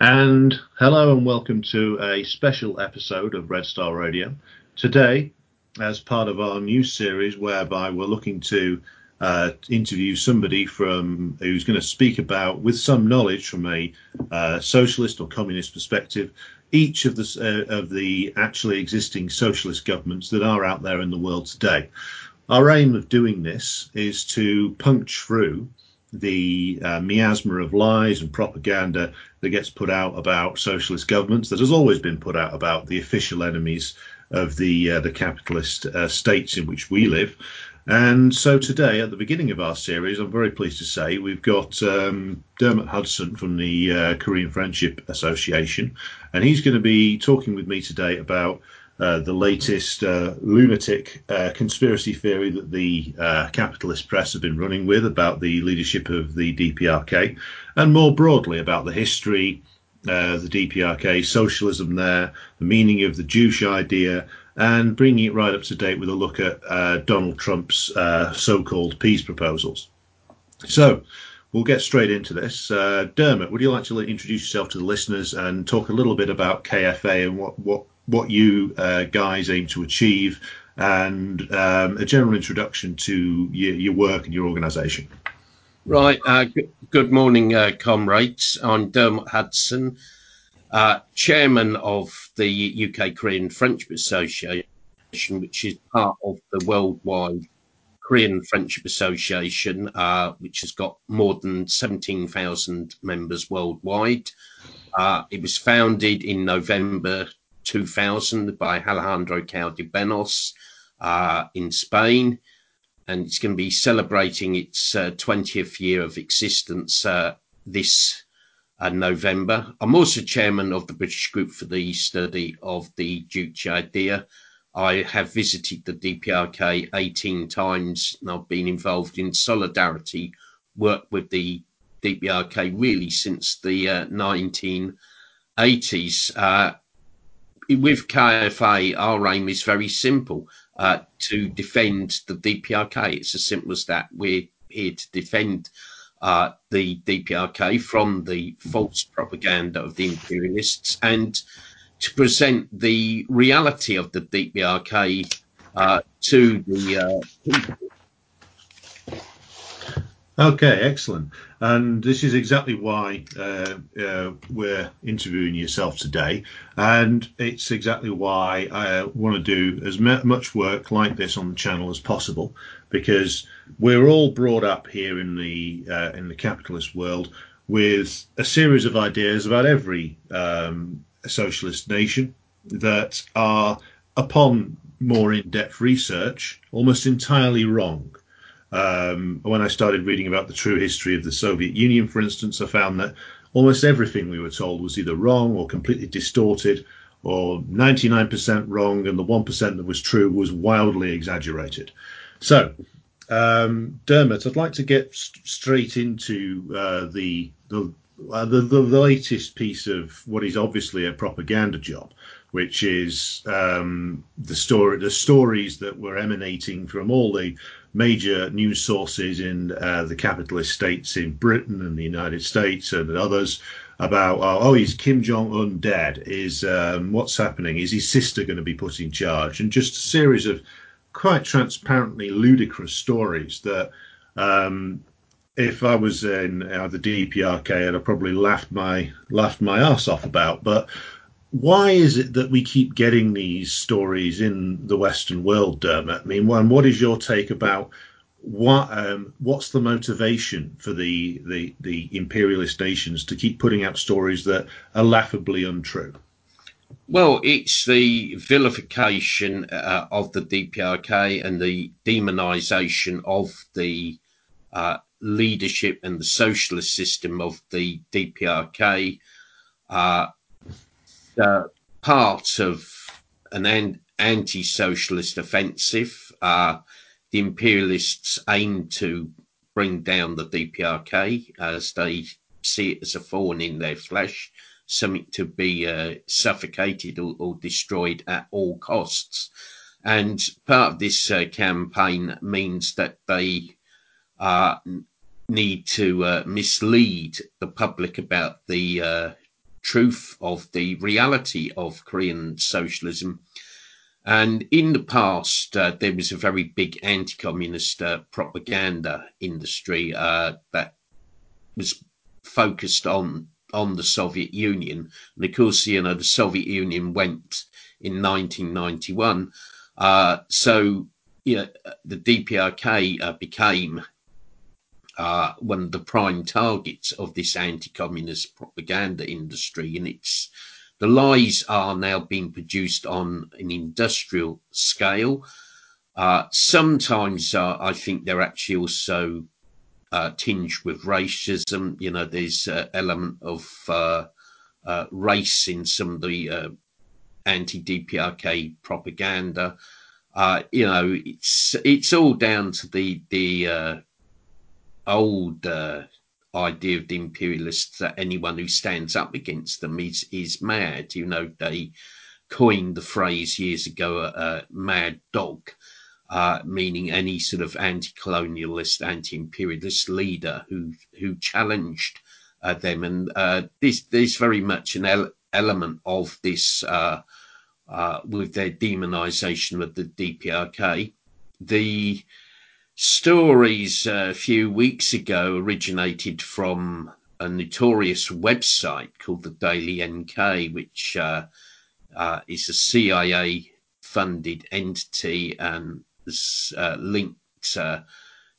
And hello and welcome to a special episode of Red Star Radio. Today, as part of our new series, whereby we're looking to uh, interview somebody from who's going to speak about, with some knowledge from a uh, socialist or communist perspective, each of the uh, of the actually existing socialist governments that are out there in the world today. Our aim of doing this is to punch through the uh, miasma of lies and propaganda that gets put out about socialist governments that has always been put out about the official enemies of the uh, the capitalist uh, states in which we live. And so today, at the beginning of our series, I'm very pleased to say we've got um, Dermot Hudson from the uh, Korean Friendship Association, and he's going to be talking with me today about uh, the latest uh, lunatic uh, conspiracy theory that the uh, capitalist press have been running with about the leadership of the DPRK, and more broadly about the history, uh, the DPRK, socialism there, the meaning of the Juche idea, and bringing it right up to date with a look at Donald Trump's so-called peace proposals. So. We'll get straight into this. Dermot, would you like to introduce yourself to the listeners and talk a little bit about KFA and what, what what you uh, guys aim to achieve, and um, a general introduction to your, your work and your organisation. Right. Uh, good, good, morning, uh, comrades. I'm Dermot Hudson, uh, chairman of the UK Korean Friendship Association, which is part of the worldwide Korean Friendship Association, uh, which has got more than 17,000 members worldwide. Uh, it was founded in November 2000 by Alejandro Cao de Benós uh, in Spain. And it's going to be celebrating its uh, 20th year of existence uh, this uh, November. I'm also chairman of the British Group for the Study of the Juche Idea. I have visited the DPRK 18 times and I've been involved in solidarity work with the DPRK really since the 1980s. Uh, with KFA, our aim is very simple uh, to defend the DPRK. It's as simple as that. We're here to defend uh, the DPRK from the false propaganda of the imperialists and to present the reality of the DPRK uh, to the uh, people Okay, excellent. And this is exactly why uh, uh, we're interviewing yourself today. And it's exactly why I want to do as much work like this on the channel as possible, because we're all brought up here in the uh, in the capitalist world with a series of ideas about every um, socialist nation that are, upon more in-depth research, almost entirely wrong. Um, when I started reading about the true history of the Soviet Union, for instance, I found that almost everything we were told was either wrong or completely distorted or 99% wrong, and the 1% that was true was wildly exaggerated. So, um, Dermot, I'd like to get st- straight into uh, the, the, uh, the, the latest piece of what is obviously a propaganda job, which is um, the story, the stories that were emanating from all the major news sources in uh, the capitalist states in Britain and the United States and others about oh, oh is Kim Jong Un dead? Is um, what's happening? Is his sister going to be put in charge? And just a series of quite transparently ludicrous stories that. Um, if I was in uh, the DPRK, I'd have probably laughed my laughed my ass off about. But why is it that we keep getting these stories in the Western world, Dermot? I mean, one, what is your take about what um, what's the motivation for the, the the imperialist nations to keep putting out stories that are laughably untrue? Well, it's the vilification uh, of the DPRK and the demonisation of the uh, leadership and the socialist system of the DPRK. Uh, uh, part of an anti-socialist offensive. Uh, the imperialists aim to bring down the DPRK as they see it as a thorn in their flesh, something to be uh, suffocated or, or, destroyed at all costs. And part of this uh, campaign means that they uh, need to uh, mislead the public about the uh, truth of the reality of Korean socialism. And in the past, uh, there was a very big anti-communist uh, propaganda industry uh, that was focused on on the Soviet Union. And of course, you know, the Soviet Union went in 1991. Uh, so, yeah, the DPRK uh, became uh, one of the prime targets of this anti-communist propaganda industry, and it's the lies are now being produced on an industrial scale. Uh, sometimes uh, I think they're actually also uh, tinged with racism. You know, there's an element of uh, uh, race in some of the uh, anti-DPRK propaganda. you know, it's it's all down to the the old idea of the imperialists that anyone who stands up against them is is mad. You know, they coined the phrase years ago, uh, "mad dog," uh, meaning any sort of anti-colonialist, anti-imperialist leader who who challenged uh, them. And uh, this there's very much an el- element of this uh, uh, with their demonization of the DPRK. The stories uh, a few weeks ago originated from a notorious website called the Daily NK, which uh, uh, is a CIA funded entity and is uh, linked uh,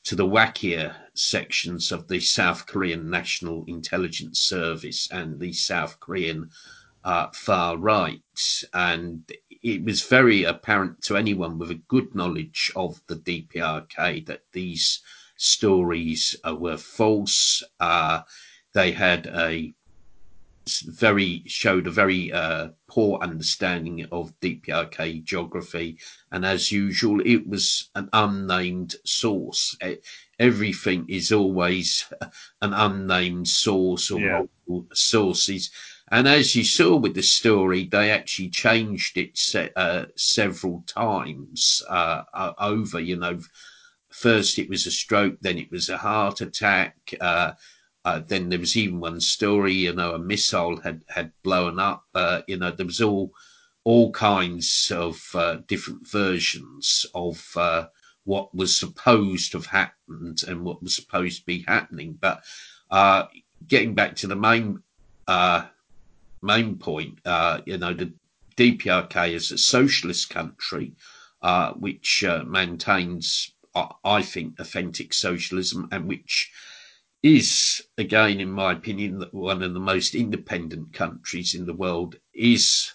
to the wackier sections of the South Korean National Intelligence Service and the South Korean uh, far right. And it was very apparent to anyone with a good knowledge of the DPRK that these stories uh, were false. Uh, they had a very showed a very uh, poor understanding of DPRK geography, and as usual, it was an unnamed source. Everything is always an unnamed source or yeah. sources and as you saw with the story, they actually changed it se- uh, several times uh, over. You know, first it was a stroke, then it was a heart attack. Uh, uh then there was even one story, you know, a missile had had blown up. Uh, you know, there was all all kinds of different versions of what was supposed to have happened and what was supposed to be happening. But getting back to the main main point. Uh, you know, the DPRK is a socialist country uh, which uh, maintains, I think, authentic socialism and which is, again, in my opinion, one of the most independent countries in the world, is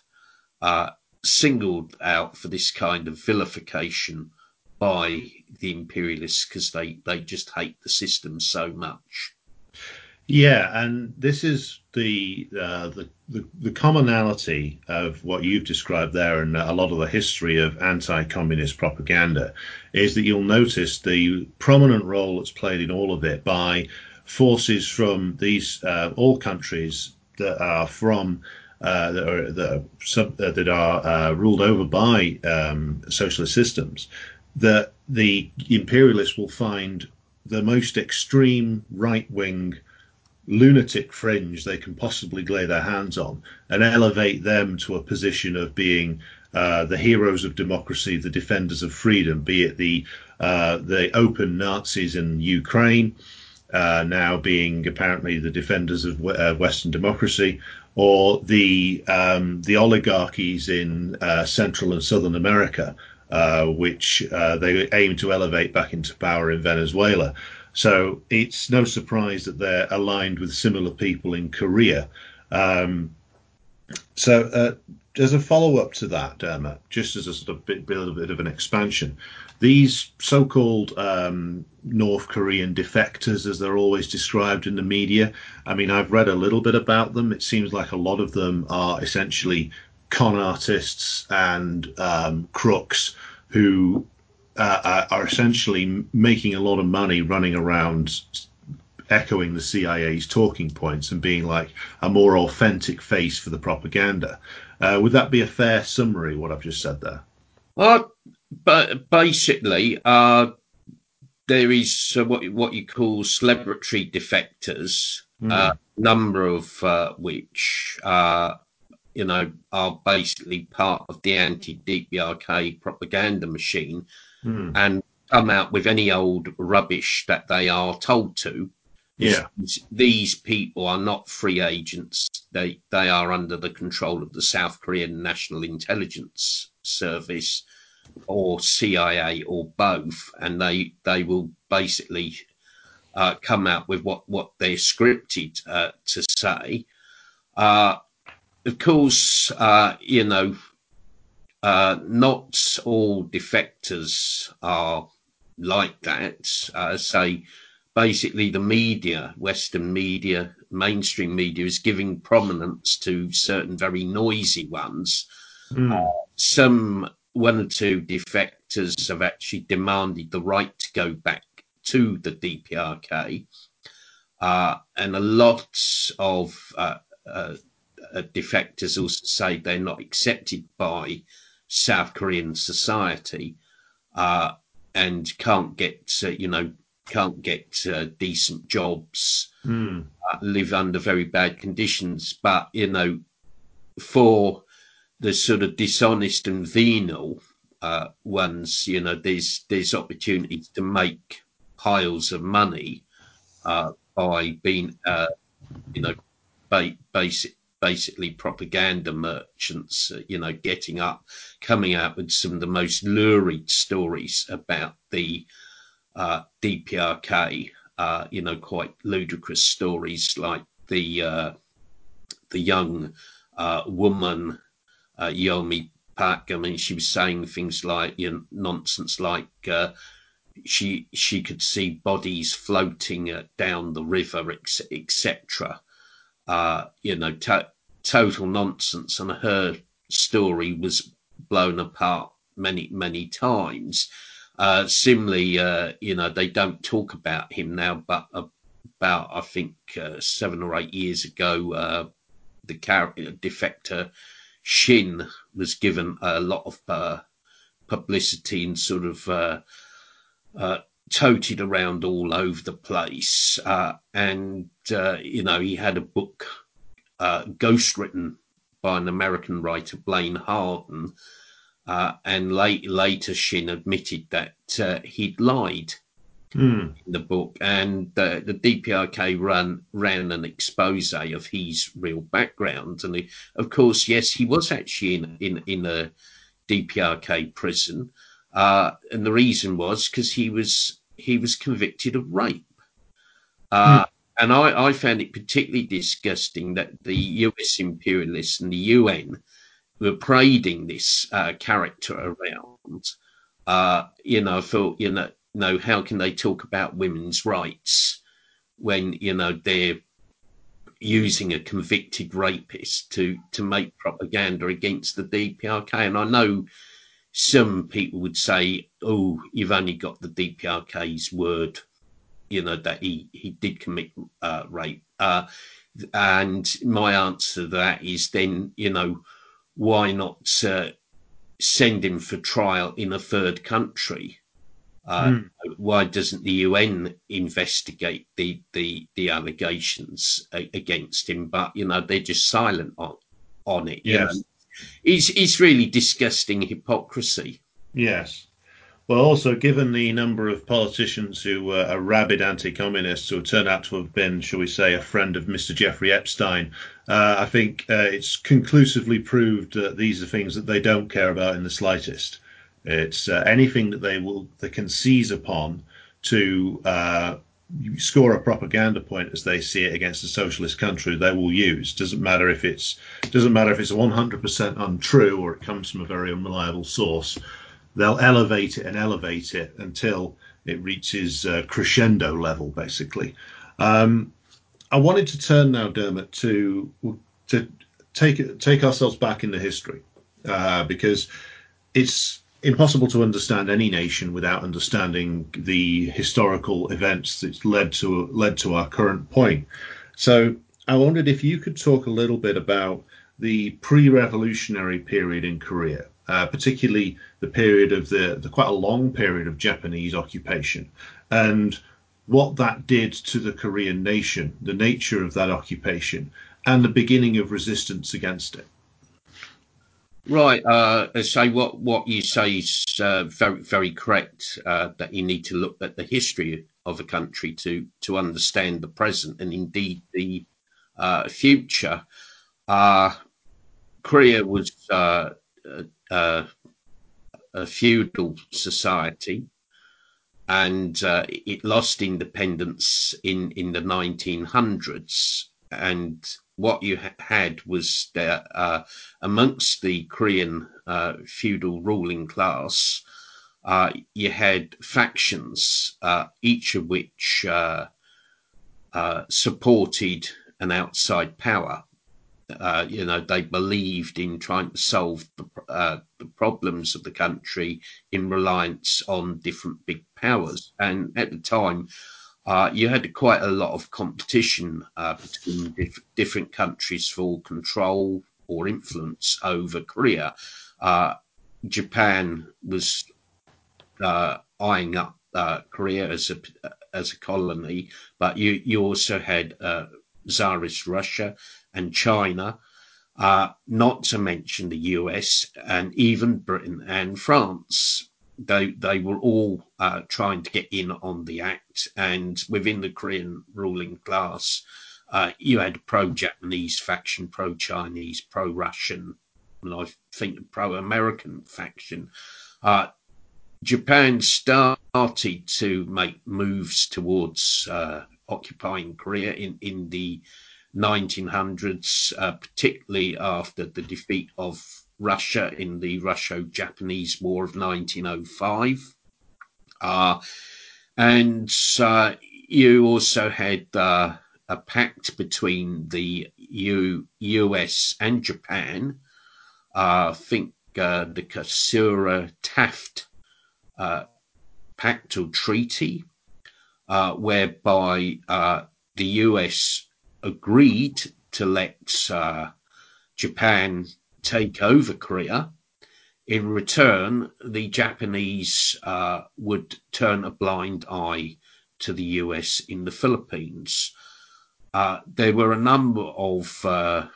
uh, singled out for this kind of vilification by the imperialists because they, they just hate the system so much. Yeah, and this is the, uh, the, the the commonality of what you've described there, and a lot of the history of anti-communist propaganda, is that you'll notice the prominent role that's played in all of it by forces from these uh, all countries that are from uh, that are that are, sub, uh, that are uh, ruled over by um, socialist systems. That the imperialists will find the most extreme right wing lunatic fringe they can possibly lay their hands on and elevate them to a position of being uh, the heroes of democracy, the defenders of freedom, be it the uh, the open Nazis in Ukraine, uh, now being apparently the defenders of uh, Western democracy, or the um, the oligarchies in uh, Central and Southern America, uh, which they aim to elevate back into power in Venezuela. So it's no surprise that they're aligned with similar people in Korea. Um, so uh, as a follow up to that, just as a sort of bit, bit, bit of an expansion, these so called um, North Korean defectors, as they're always described in the media, I mean, I've read a little bit about them. It seems like a lot of them are essentially con artists and um, crooks who uh, are essentially making a lot of money running around echoing the CIA's talking points and being like a more authentic face for the propaganda. Uh, would that be a fair summary, what I've just said there? Well, but basically, uh, there is uh, what what you call celebratory defectors, mm. a number of uh, which uh, you know are basically part of the anti-DPRK propaganda machine, mm. and come out with any old rubbish that they are told to. Yeah, these people are not free agents. They they are under the control of the South Korean National Intelligence Service or CIA or both, and they they will basically uh, come out with what what they're scripted uh, to say. Uh, of course, uh, you know, uh, not all defectors are like that. Uh, say, basically, the media, Western media, mainstream media, is giving prominence to certain very noisy ones. Mm. some one or two defectors have actually demanded the right to go back to the DPRK, uh, and a lot of uh, uh, uh, defectors also say they're not accepted by South Korean society uh, and can't get, uh, you know, can't get decent jobs, mm. live under very bad conditions. But you know, for the sort of dishonest and venal uh, ones, you know, there's there's opportunities to make piles of money uh, by being, uh, you know, ba- basic, basically propaganda merchants, uh, you know, getting up, coming out with some of the most lurid stories about the uh, DPRK, uh, you know, quite ludicrous stories like the the young woman uh, Yeonmi Park. I mean, she was saying things like you know, nonsense like uh, she she could see bodies floating uh, down the river, etc. Uh, you know, total nonsense, and her story was blown apart many many times. Uh, similarly, uh, you know, they don't talk about him now, but about I think uh, seven or eight years ago, uh, the character defector Shin was given a lot of uh, publicity and sort of uh, toted around all over the place. And, you know, he had a book uh, ghost written by an American writer, Blaine Harden. and late, later, Shin admitted that he'd lied mm. in the book, and uh, the DPRK ran ran an expose of his real background, and he, of course, yes, he was actually in in in a DPRK prison, uh, and the reason was because he was he was convicted of rape. Uh, mm. And I, I, found it particularly disgusting that the US imperialists and the UN were parading this uh, character around. Uh, you know, for you know, know, how can they talk about women's rights when, you know, they're using a convicted rapist to, to make propaganda against the DPRK? And I know some people would say, oh, you've only got the DPRK's word, you know, that he, he did commit uh, rape. Uh, and my answer to that is then, you know, why not uh, send him for trial in a third country? Uh, mm. Why doesn't the UN investigate the the, the allegations against him? But you know they're just silent on on it. Yes, it's it's really disgusting hypocrisy. Yes. Well, also, given the number of politicians who uh, are rabid anti-communists who turn out to have been, shall we say, a friend of Mr. Jeffrey Epstein, uh, I think uh, it's conclusively proved that these are things that they don't care about in the slightest. It's uh, anything that they will they can seize upon to uh, score a propaganda point as they see it against a socialist country. They will use. Doesn't matter if it's doesn't matter if it's 100% untrue or it comes from a very unreliable source. They'll elevate it and elevate it until it reaches uh, crescendo level, basically. Um, I wanted to turn now, Dermot, to to take take ourselves back into history uh, because it's impossible to understand any nation without understanding the historical events that led to led to our current point. So I wondered if you could talk a little bit about the pre-revolutionary period in Korea, uh, particularly the period of the, the quite a long period of Japanese occupation, and what that did to the Korean nation, the nature of that occupation, and the beginning of resistance against it. Right. Uh, so what what you say is uh, very very correct. Uh, that you need to look at the history of a country to to understand the present and indeed the uh, future. Uh, Korea was uh, a, feudal society and uh, it lost independence in, in the 1900s. And what you ha- had was there, uh, amongst the Korean uh, feudal ruling class, uh, you had factions, uh, each of which uh, supported an outside power. Uh, you know, they believed in trying to solve the, uh, the, problems of the country in reliance on different big powers. And at the time, uh, you had quite a lot of competition uh, between diff- different countries for control or influence over Korea. Uh, Japan was uh, eyeing up Korea as a as a colony, but you you also had Tsarist Russia and China, uh, not to mention the US and even Britain and France. They, they were all uh, trying to get in on the act, and within the Korean ruling class, uh, you had pro Japanese faction, pro Chinese, pro Russian, and I think pro American faction. Uh, Japan started to make moves towards uh, occupying Korea in, in the 1900s, uh, particularly after the defeat of Russia in the Russo Japanese War of 1905. Uh, and uh, you also had uh, a pact between the U- US and Japan. Uh, I think uh, the Katsura Taft Pact or Treaty, whereby the US agreed to let uh, Japan take over Korea. In return, the Japanese uh, would turn a blind eye to the US in the Philippines. Uh, there were a number of uh,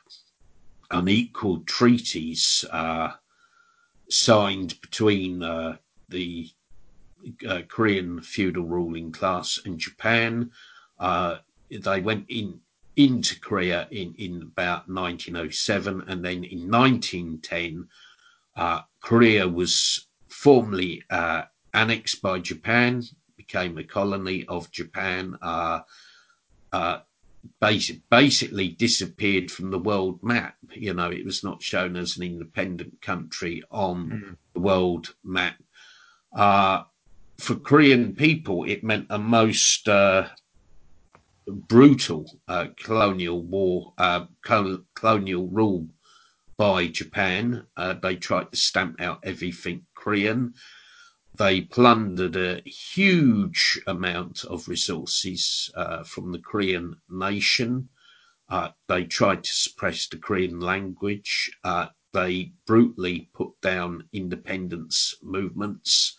unequal treaties uh, signed between uh, the Korean feudal ruling class and Japan. they went in into Korea in, in about 1907. And then in 1910, uh, Korea was formally uh, annexed by Japan, became a colony of Japan, uh, uh basic, basically disappeared from the world map. You know, it was not shown as an independent country on mm. the world map. Uh, for Korean people, it meant a most uh, brutal uh, colonial war, uh, colonial rule by Japan. Uh, they tried to stamp out everything Korean. They plundered a huge amount of resources from the Korean nation. Uh, they tried to suppress the Korean language. Uh, they brutally put down independence movements.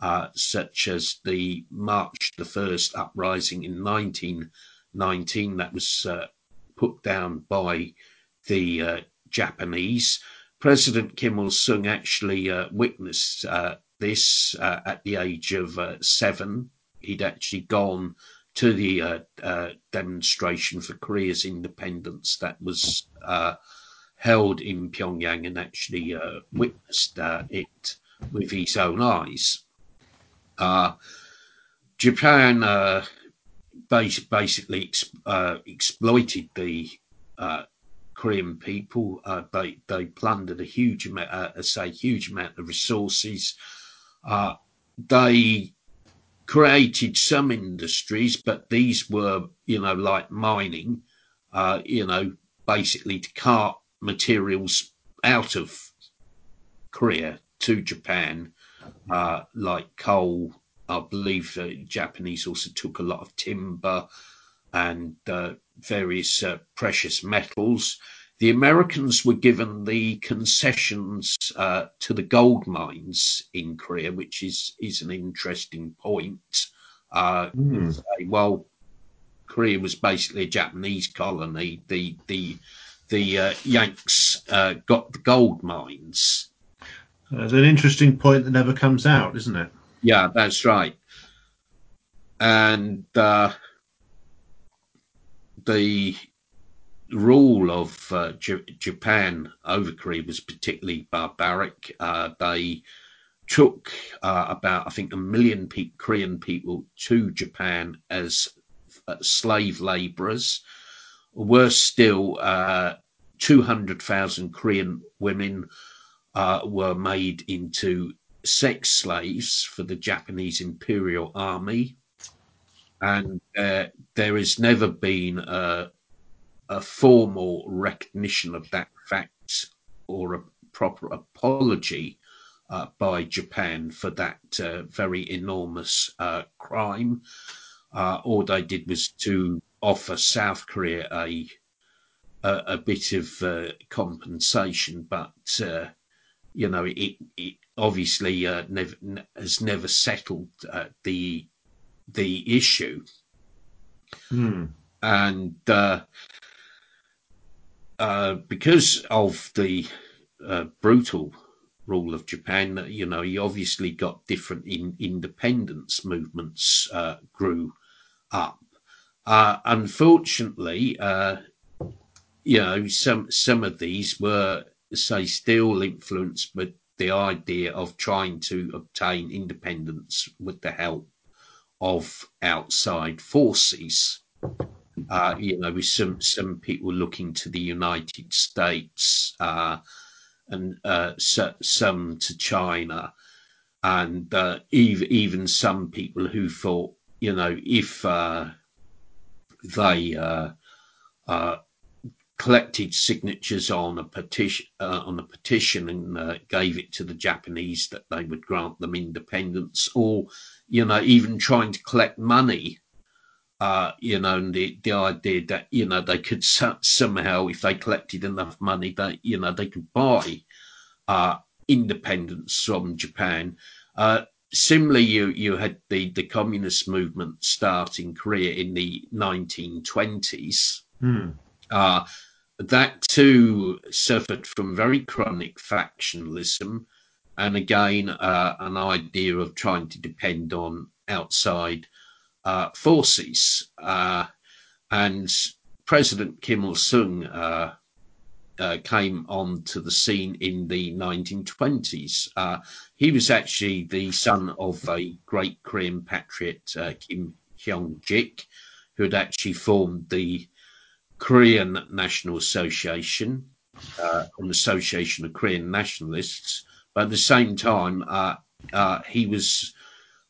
Uh, such as the March the First uprising in 19 19 that was uh, put down by the uh, Japanese. President Kim Il sung actually uh, witnessed uh, this uh, at the age of uh, seven. He'd actually gone to the demonstration for Korea's independence that was held in Pyongyang and actually witnessed it with his own eyes. Japan basically uh, exploited the uh, Korean people. Uh, they they plundered a huge amount, uh, say, huge amount of resources. Uh, they created some industries, but these were, you know, like mining. Uh, you know, basically to cart materials out of Korea to Japan, uh, like coal, I believe the Japanese also took a lot of timber and uh, various uh, precious metals. The Americans were given the concessions uh, to the gold mines in Korea, which is, is an interesting point. Uh, mm. well, Korea was basically a Japanese colony. The the the uh, Yanks uh, got the gold mines. That's an interesting point that never comes out, isn't it? Yeah, that's right. And uh, the rule of uh, J- Japan over Korea was particularly barbaric. Uh, they took uh, about, I think, a million pe- Korean people to Japan as uh, slave laborers. Worse still, uh, 200,000 Korean women were made into sex slaves for the Japanese Imperial Army. And there has never been a, a formal recognition of that fact or a proper apology uh, by Japan for that uh, very enormous uh, crime. Uh, all they did was to offer South Korea a a, a bit of uh, compensation, but uh, you know it, it obviously never has never settled the the issue. Hmm. And because of the brutal rule of Japan, you know, you obviously got different in, independence movements uh, grew up. Uh, unfortunately, uh, you know, some some of these were, say, still influenced with the idea of trying to obtain independence with the help of outside forces. Uh, you know, with some some people looking to the United States uh, and uh, some to China, and uh, even some people who thought, you know, if uh, they uh, collected signatures on a petition uh, on a petition and gave it to the Japanese, that they would grant them independence, or you know, even trying to collect money uh, you know, and the, the idea that, you know, they could somehow, if they collected enough money, that, you know, they could buy uh, independence from Japan. Uh, similarly, you, you had the, the communist movement start in Korea in the 1920s. Hmm. Uh, that too suffered from very chronic factionalism and again uh, an idea of trying to depend on outside uh, forces. Uh, and President Kim Il sung uh, uh, came onto the scene in the 1920s. Uh, he was actually the son of a great Korean patriot, Kim Hyung Jik, who had actually formed the Korean National Association, an association of Korean nationalists. But at the same time, he was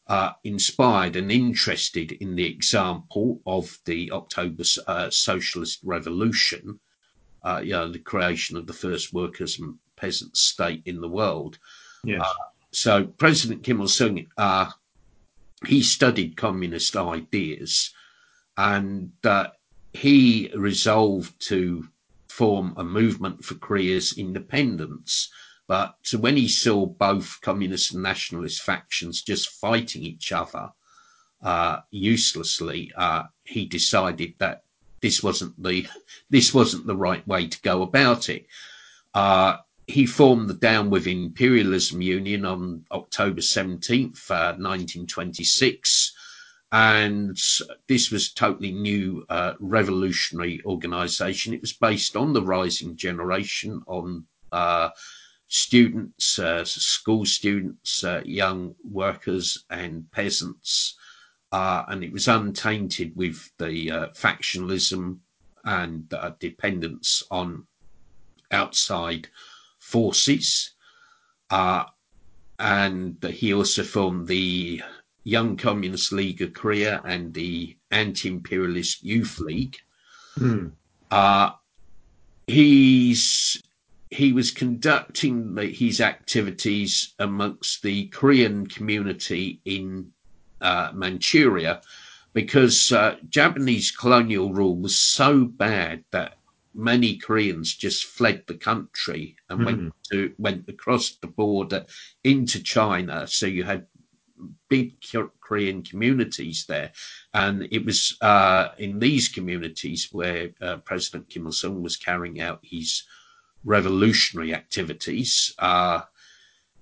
uh, inspired and interested in the example of the October uh, Socialist Revolution, uh, you know, the creation of the first workers and peasant state in the world. Yes. Uh, so President Kim Il Sung, uh, he studied communist ideas, and uh, he resolved to form a movement for Korea's independence but when he saw both communist and nationalist factions just fighting each other uh, uselessly, uh, he decided that this wasn't the this wasn't the right way to go about it. Uh, he formed the Down with Imperialism Union on October 17th, 1926 uh, and this was totally new uh, revolutionary organization it was based on the rising generation on uh, students, uh, school students, uh, young workers, and peasants. Uh, and it was untainted with the uh, factionalism and dependence on outside forces. And he also formed the Young Communist League of Korea and the Anti Imperialist Youth League. Mm. he's he was conducting the, his activities amongst the Korean community in uh, Manchuria because uh, Japanese colonial rule was so bad that many Koreans just fled the country and mm. went to went across the border into China. So you had big Korean communities there, and it was uh, in these communities where uh, President Kim Il Sung was carrying out his revolutionary activities. Uh,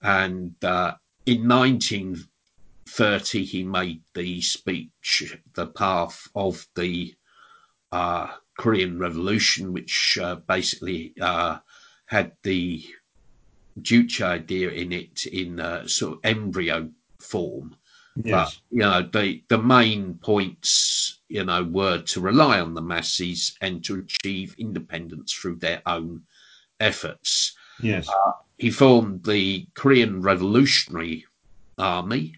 and uh, in 1930, he made the speech, "The Path of the uh, Korean Revolution," which uh, basically had the Juche idea in it in sort of embryo form. Yes. But you know, the the main points, you know, were to rely on the masses and to achieve independence through their own efforts. Yes. Uh, he formed the Korean Revolutionary Army,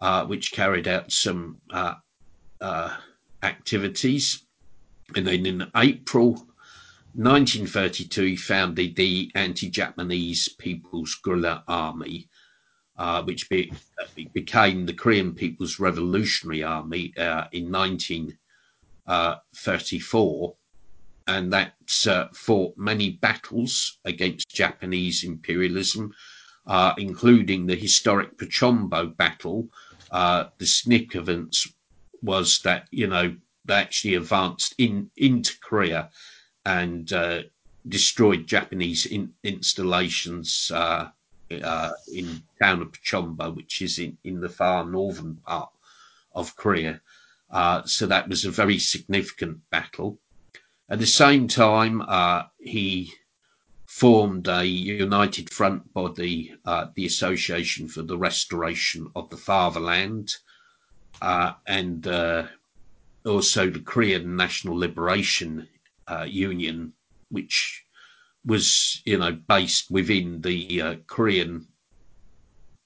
uh, which carried out some uh, uh activities. And then in April 1932, he founded the Anti-Japanese People's Guerrilla Army, uh, which be, uh, became the Korean People's Revolutionary Army uh, in 1934. And that uh, fought many battles against Japanese imperialism, uh, including the historic Pochonbo battle. Uh, the significance was that, you know, they actually advanced in into Korea and uh, destroyed Japanese in, installations uh, uh, in town of Pochonbo, which is in, in the far northern part of Korea. Uh, so that was a very significant battle. At the same time, uh, he formed a united front body, uh, the Association for the Restoration of the Fatherland, and also the Korean National Liberation uh, union, which was you know based within the uh, Korean,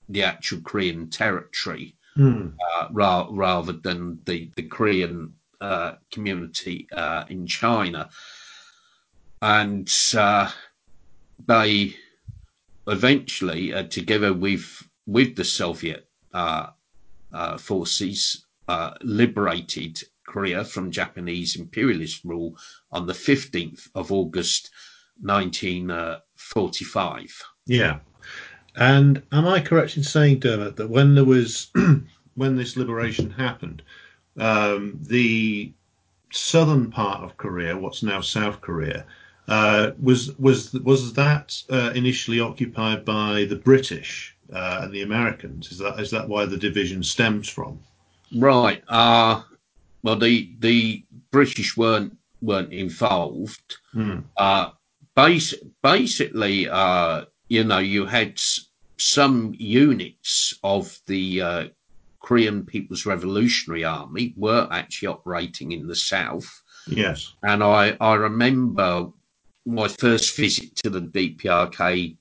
the actual Korean territory, mm. uh, ra- rather than the the Korean uh, community uh, in China, and uh, they eventually, together with with the Soviet forces, liberated Korea from Japanese imperialist rule on the 15th of August 1945. Yeah. And am I correct in saying, Dermot, that when there was when this liberation happened, um, the southern part of Korea, what's now South Korea, uh, was was was that uh, initially occupied by the British uh, and the Americans? Is that is that why the division stems from? Right. Uh, well, the the British weren't weren't involved. Mm. Bas- basically, uh, you know, you had s- some units of the uh, Korean People's Revolutionary Army were actually operating in the south. Yes, and I I remember my first visit to the DPRK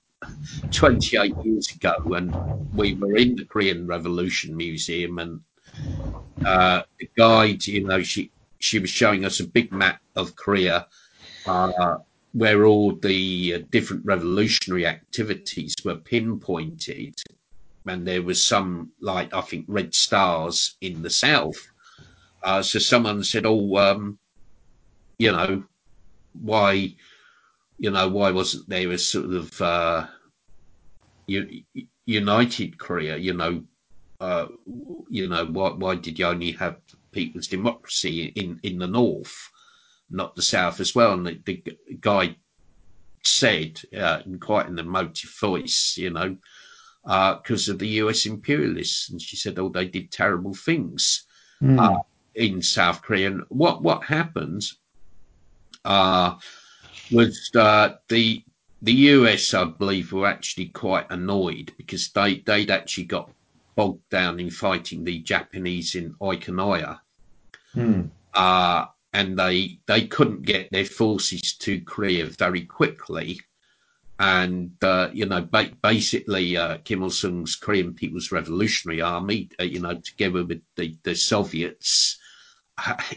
28 years ago when we were in the Korean Revolution Museum and uh, the guide, you know, she she was showing us a big map of Korea, uh, where all the uh, different revolutionary activities were pinpointed, and there was some like I think red stars in the south. Uh, so someone said, "Oh, um, you know, why, you know, why wasn't there a sort of uh, united Korea? You know, uh, you know, why, why did you only have people's democracy in, in the north, not the south as well? And the, the guy said, uh, in quite an emotive voice, you know, because uh, of the US imperialists. And she said, oh, they did terrible things mm. uh, in South Korea. And what, what happened uh, was uh, the the US, I believe, were actually quite annoyed because they, they'd actually got bogged down in fighting the Japanese in Okinawa. Hmm. Uh, and they they couldn't get their forces to Korea very quickly. And uh, you know, ba- basically, uh, Kim Il Sung's Korean People's Revolutionary Army, uh, you know, together with the, the Soviets,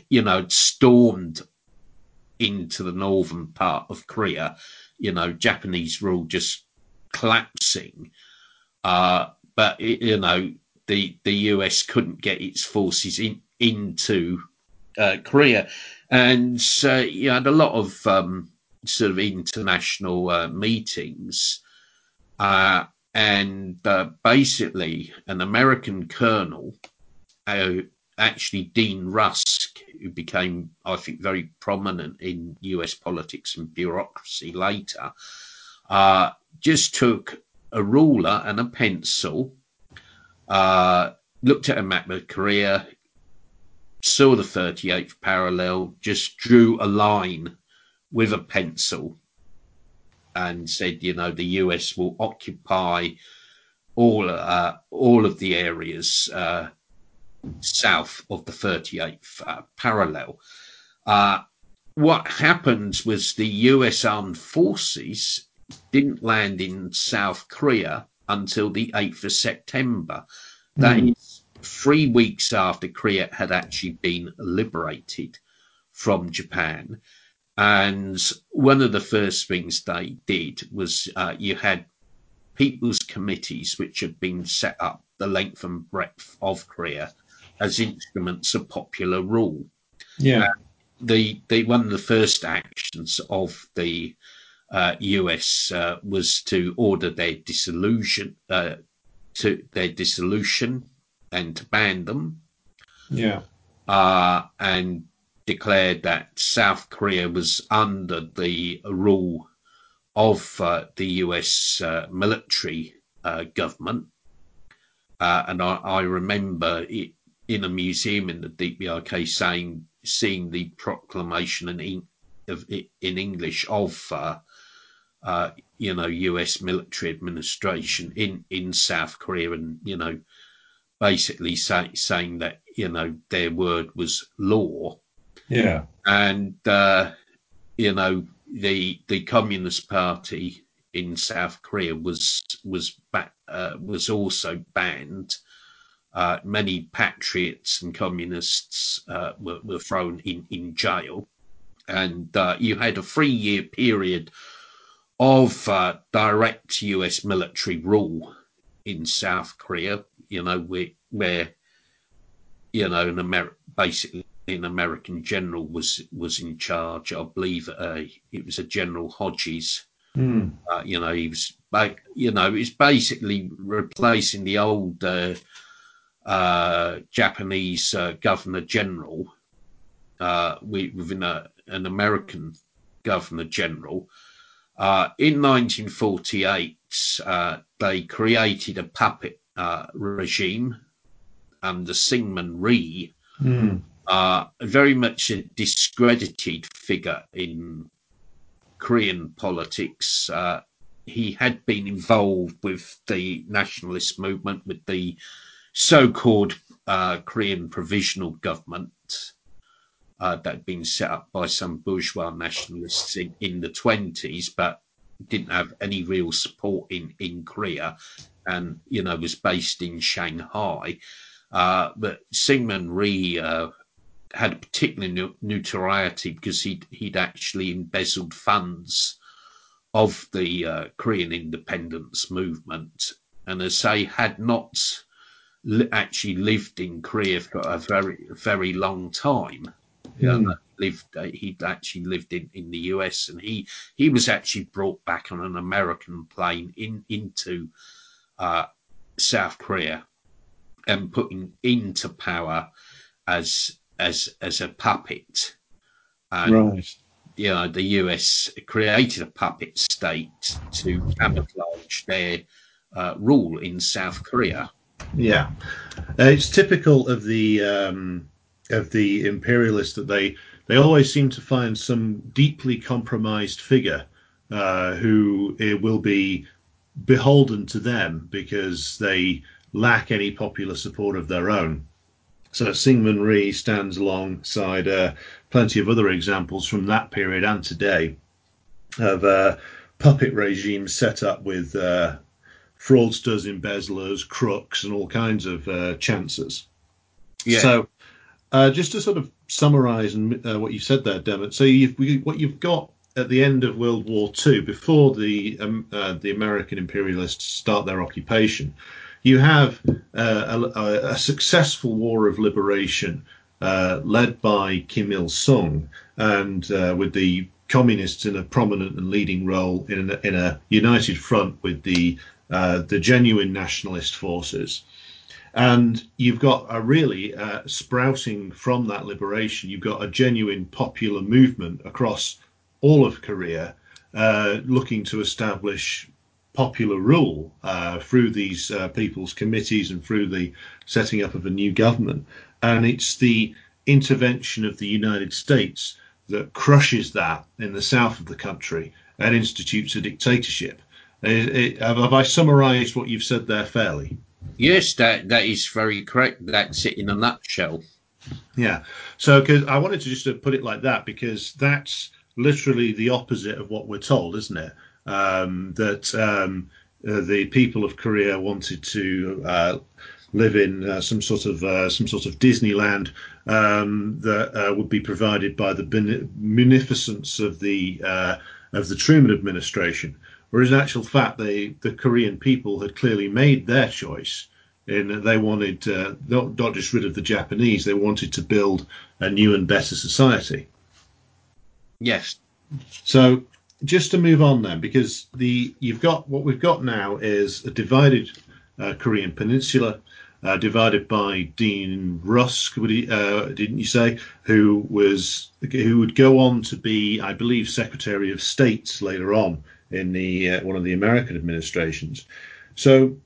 you know, stormed into the northern part of Korea. You know, Japanese rule just collapsing. Uh, but you know the the US couldn't get its forces in, into uh, Korea, and uh, you had a lot of um, sort of international uh, meetings, uh, and uh, basically, an American colonel, uh, actually Dean Rusk, who became, I think, very prominent in US politics and bureaucracy later, just took a ruler and a pencil, uh, looked at a map of Korea, saw the 38th parallel, just drew a line with a pencil and said, you know, the US will occupy all uh, all of the areas uh, south of the 38th uh, parallel. Uh, what happened was the US armed forces didn't land in South Korea until the 8th of September. That mm. is three weeks after Korea had actually been liberated from Japan. And one of the first things they did was uh, you had people's committees which had been set up the length and breadth of Korea as instruments of popular rule. Yeah. Uh, the, the one of the first actions of the uh, US uh, was to order their dissolution uh, to their dissolution and to ban them. Yeah. Uh, and declared that South Korea was under the rule of uh, the US uh, military uh, government. Uh, and I, I remember it, in a museum in the DPRK saying, seeing the proclamation in, of, in English of, uh, uh, you know, US military administration in, in South Korea and, you know, basically say, saying that, you know, their word was law yeah. And, uh, you know, the the Communist Party in South Korea was was ba- uh, was also banned. Uh, many patriots and communists uh, were, were thrown in, in jail, and uh, you had a three year period of uh, direct U.S. military rule in South Korea. You know, where, where you know, an Amer- basically an American general was was in charge. I believe uh, it was a General Hodges. Mm. Uh, you know, he was, you know, it's basically replacing the old uh, uh Japanese uh, Governor General uh, within a, an American Governor General. in 1948, they created a puppet regime under Syngman Rhee. Mm uh, very much a discredited figure in Korean politics. Uh, he had been involved with the nationalist movement, with the so called uh, Korean Provisional Government uh, that had been set up by some bourgeois nationalists in, in the 20s, but didn't have any real support in, in Korea and, you know, was based in Shanghai. Uh, but Syngman Rhee uh, had particular notoriety because he'd, he'd actually embezzled funds of the uh, Korean independence movement. And as I had not li- actually lived in Korea for a very, very long time. Mm. lived, uh, he'd actually lived in, in the US and he, he was actually brought back on an American plane in, into uh, South Korea and put in, into power as as as a puppet. And, right. You know, the US created a puppet state to camouflage their uh, rule in South Korea. Yeah, uh, it's typical of the um, of the imperialists that they they always seem to find some deeply compromised figure uh, who will be beholden to them because they lack any popular support of their own. So Syngman Rhee stands alongside uh, plenty of other examples from that period and today of uh, puppet regimes set up with uh, fraudsters, embezzlers, crooks, and all kinds of uh, chancers. Yeah. So, uh, just to sort of summarise uh, what you said there, Dermot. So, you've, we, what you've got at the end of World War II, before the um, the American imperialists start their occupation, you have uh, a, a, successful war of liberation uh, led by Kim Il sung and uh, with the communists in a prominent and leading role in a, in a united front with the uh, the genuine nationalist forces. And you've got a really uh, sprouting from that liberation, you've got a genuine popular movement across all of Korea uh, looking to establish popular rule uh, through these uh, people's committees and through the setting up of a new government. And it's the intervention of the United States that crushes that in the south of the country and institutes a dictatorship. It, it, have I summarised what you've said there fairly? Yes, that that is very correct. That's it in a nutshell. Yeah. So, because I wanted to just uh, put it like that because that's literally the opposite of what we're told, isn't it? Um, that um, uh, the people of Korea wanted to uh, live in uh, some sort of uh, some sort of Disneyland um, that uh, would be provided by the munificence of the of the Truman administration. Whereas in actual fact, they, the Korean people had clearly made their choice in that they wanted uh, not, not just rid of the Japanese, they wanted to build a new and better society. Yes. So just to move on then, because the you've got what we've got now is a divided uh, Korean peninsula, uh, divided by Dean Rusk, uh, didn't you say, who was who would go on to be, I believe, Secretary of State later on in the uh, one of the American administrations. So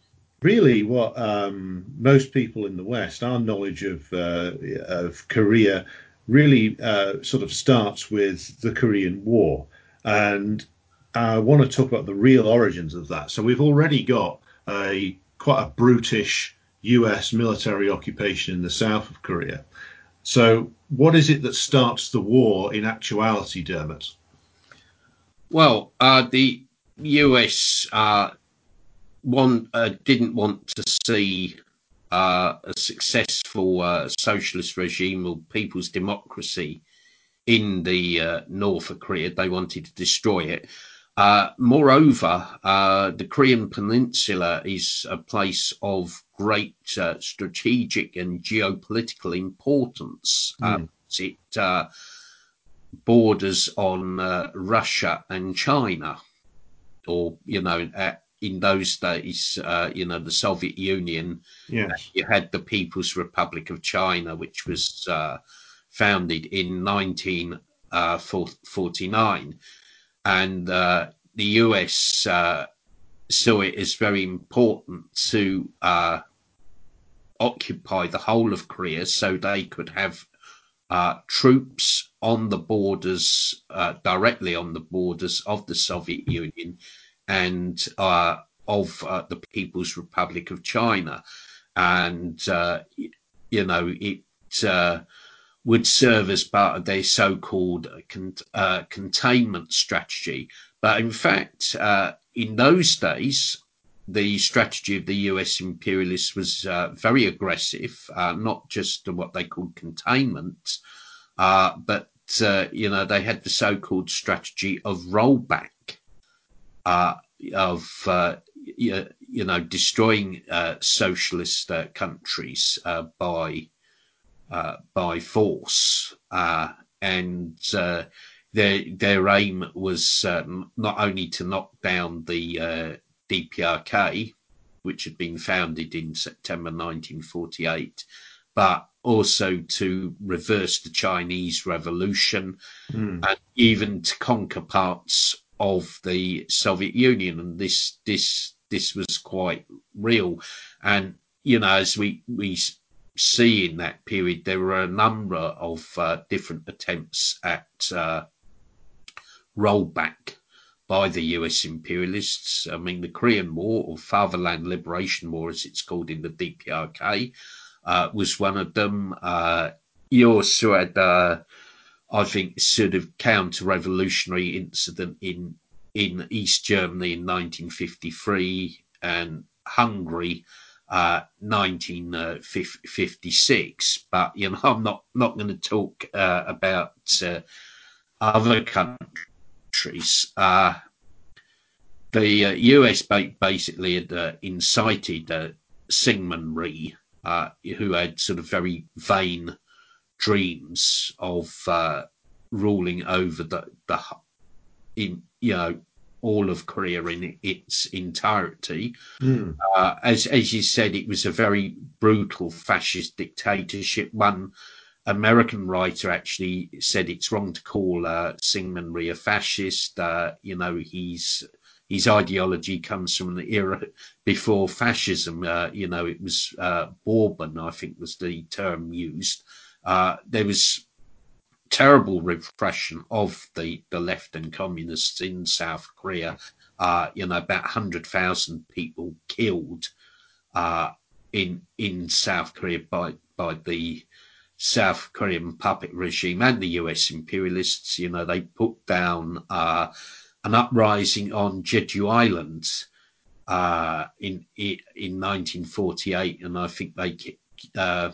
really, what um, most people in the West, our knowledge of uh, of Korea, really uh, sort of starts with the Korean War, and I want to talk about the real origins of that. So we've already got a quite a brutish U.S. military occupation in the south of Korea. So, what is it that starts the war in actuality, Dermot? Well, uh, the US uh, one uh, didn't want to see uh, a successful uh, socialist regime or people's democracy in the uh, north of Korea. They wanted to destroy it. moreover, the Korean Peninsula is a place of great strategic and geopolitical importance. Mm. it borders on uh, Russia and China, or you know, at, in those days, uh, you know, the Soviet Union. Yes. You had the People's Republic of China, which was uh, founded in 1949, uh, and uh, the US uh, saw it as very important to occupy the whole of Korea so they could have uh, troops on the borders, uh, directly on the borders of the Soviet Union and uh, of uh, the People's Republic of China. And, uh, you know, it uh, would serve as part of their so called con- containment strategy. But in fact, in those days, the strategy of the US imperialists was uh, very aggressive, uh, not just what they called containment, uh, but uh, you know they had the so-called strategy of rollback, uh, of uh, you, you, know destroying uh, socialist uh, countries uh, by by force, and their their aim was um, not only to knock down the DPRK, which had been founded in September 1948, but also to reverse the Chinese Revolution mm. and even to conquer parts of the Soviet Union. And this this this was quite real. And you know, as we we see in that period, there were a number of uh, different attempts at uh, rollback by the US imperialists. I mean, the Korean War, or Fatherland Liberation War, as it's called in the DPRK, uh, was one of them. Uh, you also had, uh, I think, sort of counter-revolutionary incident in in East Germany in 1953 and Hungary. 1956, uh, but you know I'm not not going to talk uh, about uh, other countries the uh, US basically had uh, incited uh, Syngman Rhee, uh, who had sort of very vain dreams of uh, ruling over the, the in you know all of Korea in its entirety. Mm. Uh, as as you said, it was a very brutal fascist dictatorship. One American writer actually said it's wrong to call uh, Syngman Rhee a fascist. Uh, you know, he's his ideology comes from the era before fascism. Uh, you know, it was uh, Bourbon, I think, was the term used. Uh, there was terrible repression of the, the left and communists in South Korea. Uh, you know, about 100,000 people killed uh, in in South Korea by by the South Korean puppet regime and the US imperialists. You know, they put down uh, an uprising on Jeju Island uh, in in 1948, and I think they uh,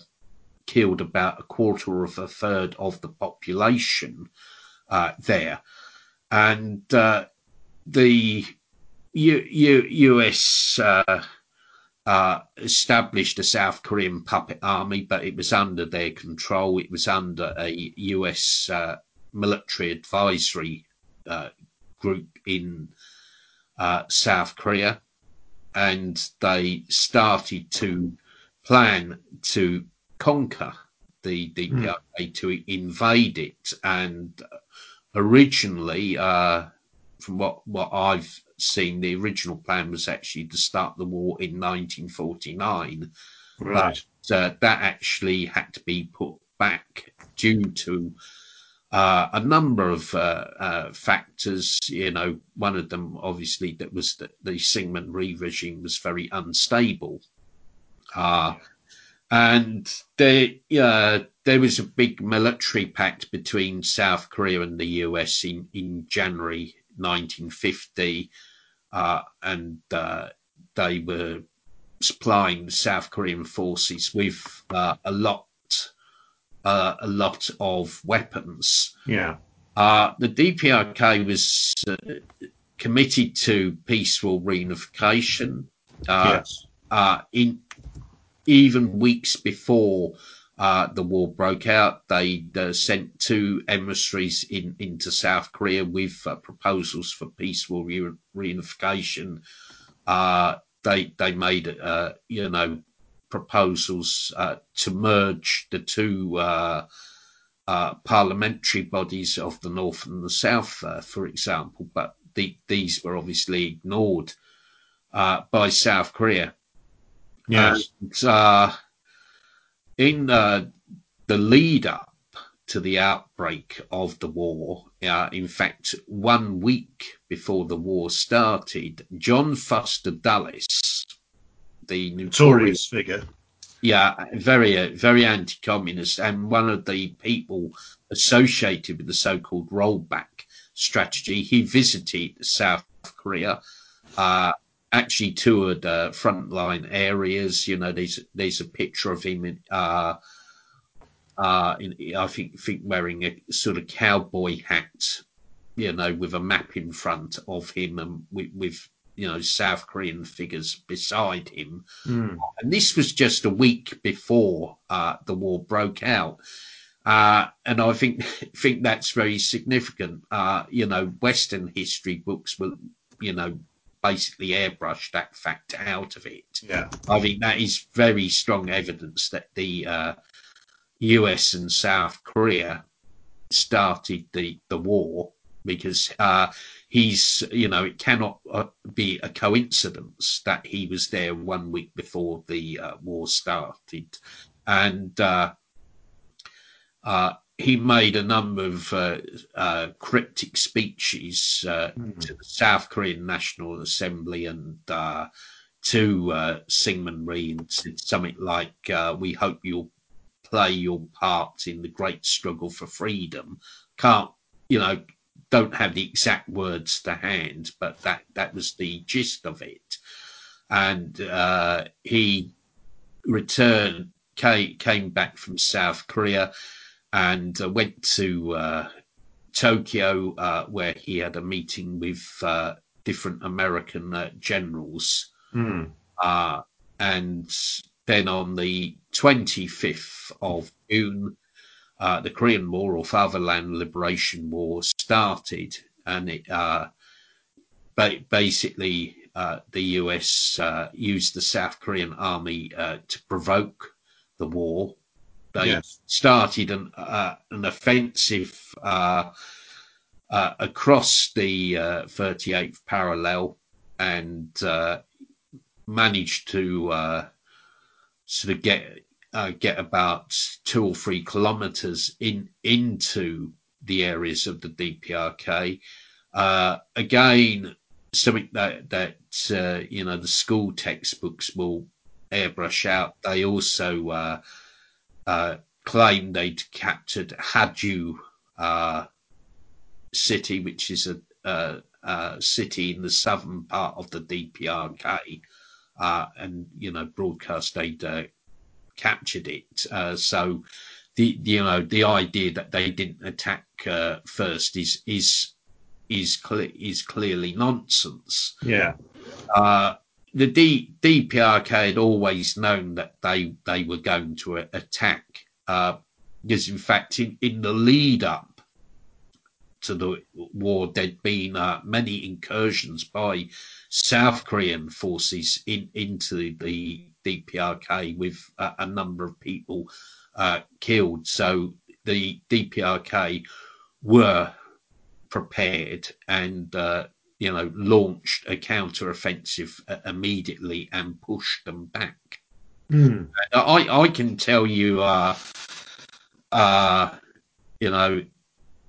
killed about a quarter of a third of the population uh, there, and uh, the U- U- US. Uh, uh, established a South Korean puppet army, but it was under their control. It was under a US military advisory group in uh, South Korea, and they started to plan to conquer the DPRK mm. to invade it. And originally, uh, from what what I've seen, the original plan was actually to start the war in 1949. Right. But uh, that actually had to be put back due to uh, a number of uh, uh factors. You know, one of them obviously that was that the Syngman Rhee regime was very unstable. Uh, and there, uh, there was a big military pact between South Korea and the US in, in January 1950 uh, and they were supplying South Korean forces with a lot, uh, a lot of weapons. Yeah. Uh, the DPRK was uh, committed to peaceful reunification. yes. in even weeks before uh, the war broke out, they uh, sent two emissaries in, into South Korea with uh, proposals for peaceful re- reunification. Uh, they they made uh, you know proposals uh, to merge the two parliamentary bodies of the North and the South, for example, but the, these were obviously ignored by South Korea. Yes. And, in uh, the lead up to the outbreak of the war, uh, in fact, one week before the war started, John Foster Dulles, the notorious figure, yeah, very uh, very anti-communist, and one of the people associated with the so-called rollback strategy, he visited South Korea. Uh, actually toured uh, frontline areas. You know, there's there's a picture of him in, uh, uh, in, I think think wearing a sort of cowboy hat, you know, with a map in front of him and with, with you know South Korean figures beside him. Mm. And this was just a week before uh, the war broke out. Uh, and I think think that's very significant. Uh, you know, Western history books will, you know, basically airbrushed that fact out of it. Yeah, I think that is very strong evidence that the uh, US and South Korea started the the war because uh, he's you know it cannot uh, be a coincidence that he was there one week before the uh, war started and uh, uh, he made a number of uh, uh, cryptic speeches uh, mm. to the South Korean National Assembly and uh, to uh, Syngman Rhee said something like, uh, "We hope you'll play your part in the great struggle for freedom." Can't you know? Don't have the exact words to hand, but that that was the gist of it. And he returned, came, came back from South Korea and uh, went to uh, Tokyo, uh, where he had a meeting with uh, different American uh, generals. Mm. and then on the 25th of June, the Korean War or Fatherland Liberation War started, and it ba- basically uh, the US uh, used the South Korean army uh, to provoke the war. They yes. started an, uh, an offensive uh, uh, across the 38th parallel and managed to sort of get get about two or three kilometers in into the areas of the DPRK. again, something that that uh, you know the school textbooks will airbrush out. They also uh, uh, claim they'd captured Haeju uh, city, which is a, a, a, city in the southern part of the DPRK, uh, and you know broadcast uh, captured it. so the you know the idea that they didn't attack first is is is is clearly nonsense. Yeah. Uh, the D, DPRK had always known that they they were going to attack, uh, because in fact in, in the lead up to the war there'd been uh, many incursions by South Korean forces in into the DPRK with a, a number of people uh, killed. So the DPRK were prepared and uh, you know launched a counter-offensive uh, immediately and pushed them back. Mm. I I can tell you, uh, uh, you know,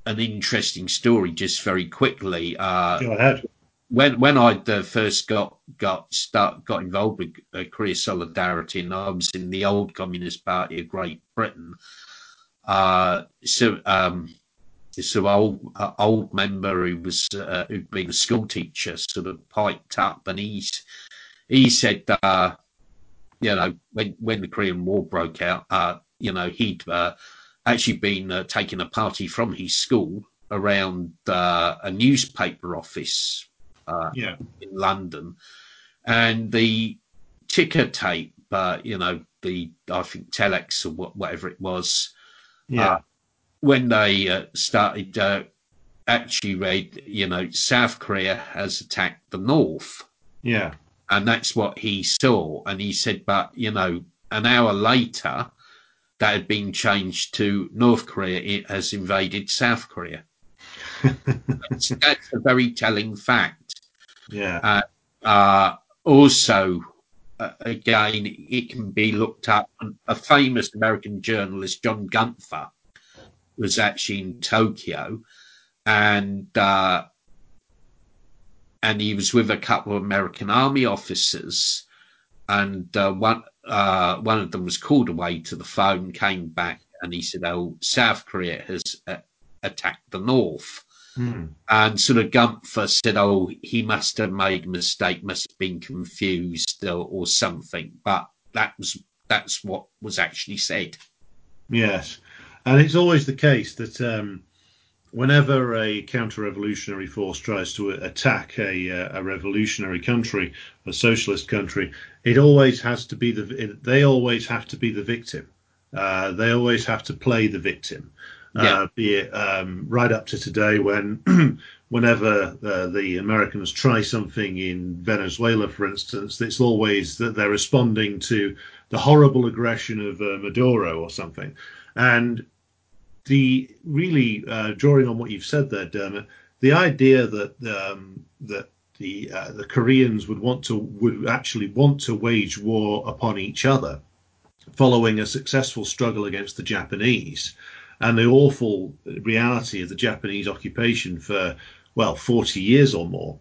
an interesting story just very quickly. Uh, Go ahead. When when I uh, first got got start got involved with uh, Korea Solidarity, and I was in the old Communist Party of Great Britain. Uh, so um, sort old uh, old member who was uh, who'd been a school teacher sort of piped up, and he's he said, uh, you know, when when the Korean War broke out, uh, you know, he'd actually been taking a party from his school around a newspaper office yeah. in London, and the ticker tape, you know, the I think telex or whatever it was. Yeah when they uh, started uh, actually read, you know, South Korea has attacked the North. Yeah. And that's what he saw. And he said, but, you know, an hour later, that had been changed to North Korea it has invaded South Korea. that's, that's, a very telling fact. Yeah. Uh, uh, also, uh, again, it can be looked up. A famous American journalist, John Gunther, was actually in Tokyo, and uh, and he was with a couple of American Army officers, and uh, one uh, one of them was called away to the phone, came back, and he said, "Oh, South Korea has attacked the North." Hmm. And sort of Gunther said, "Oh, he must have made a mistake, must have been confused or, or something." But that was that's what was actually said. Yes, and it's always the case that um, whenever a counter-revolutionary force tries to attack a, uh, a, revolutionary country, a socialist country, it always has to be the they always have to be the victim. Uh, they always have to play the victim. Yeah. Uh, be it um, right up to today when whenever uh, the Americans try something in Venezuela, for instance, it's always that they're responding to the horrible aggression of uh, Maduro or something. And the really uh, drawing on what you've said there, Dermot, the idea that um, that the uh, the Koreans would want to would actually want to wage war upon each other, following a successful struggle against the Japanese, and the awful reality of the Japanese occupation for well 40 years or more.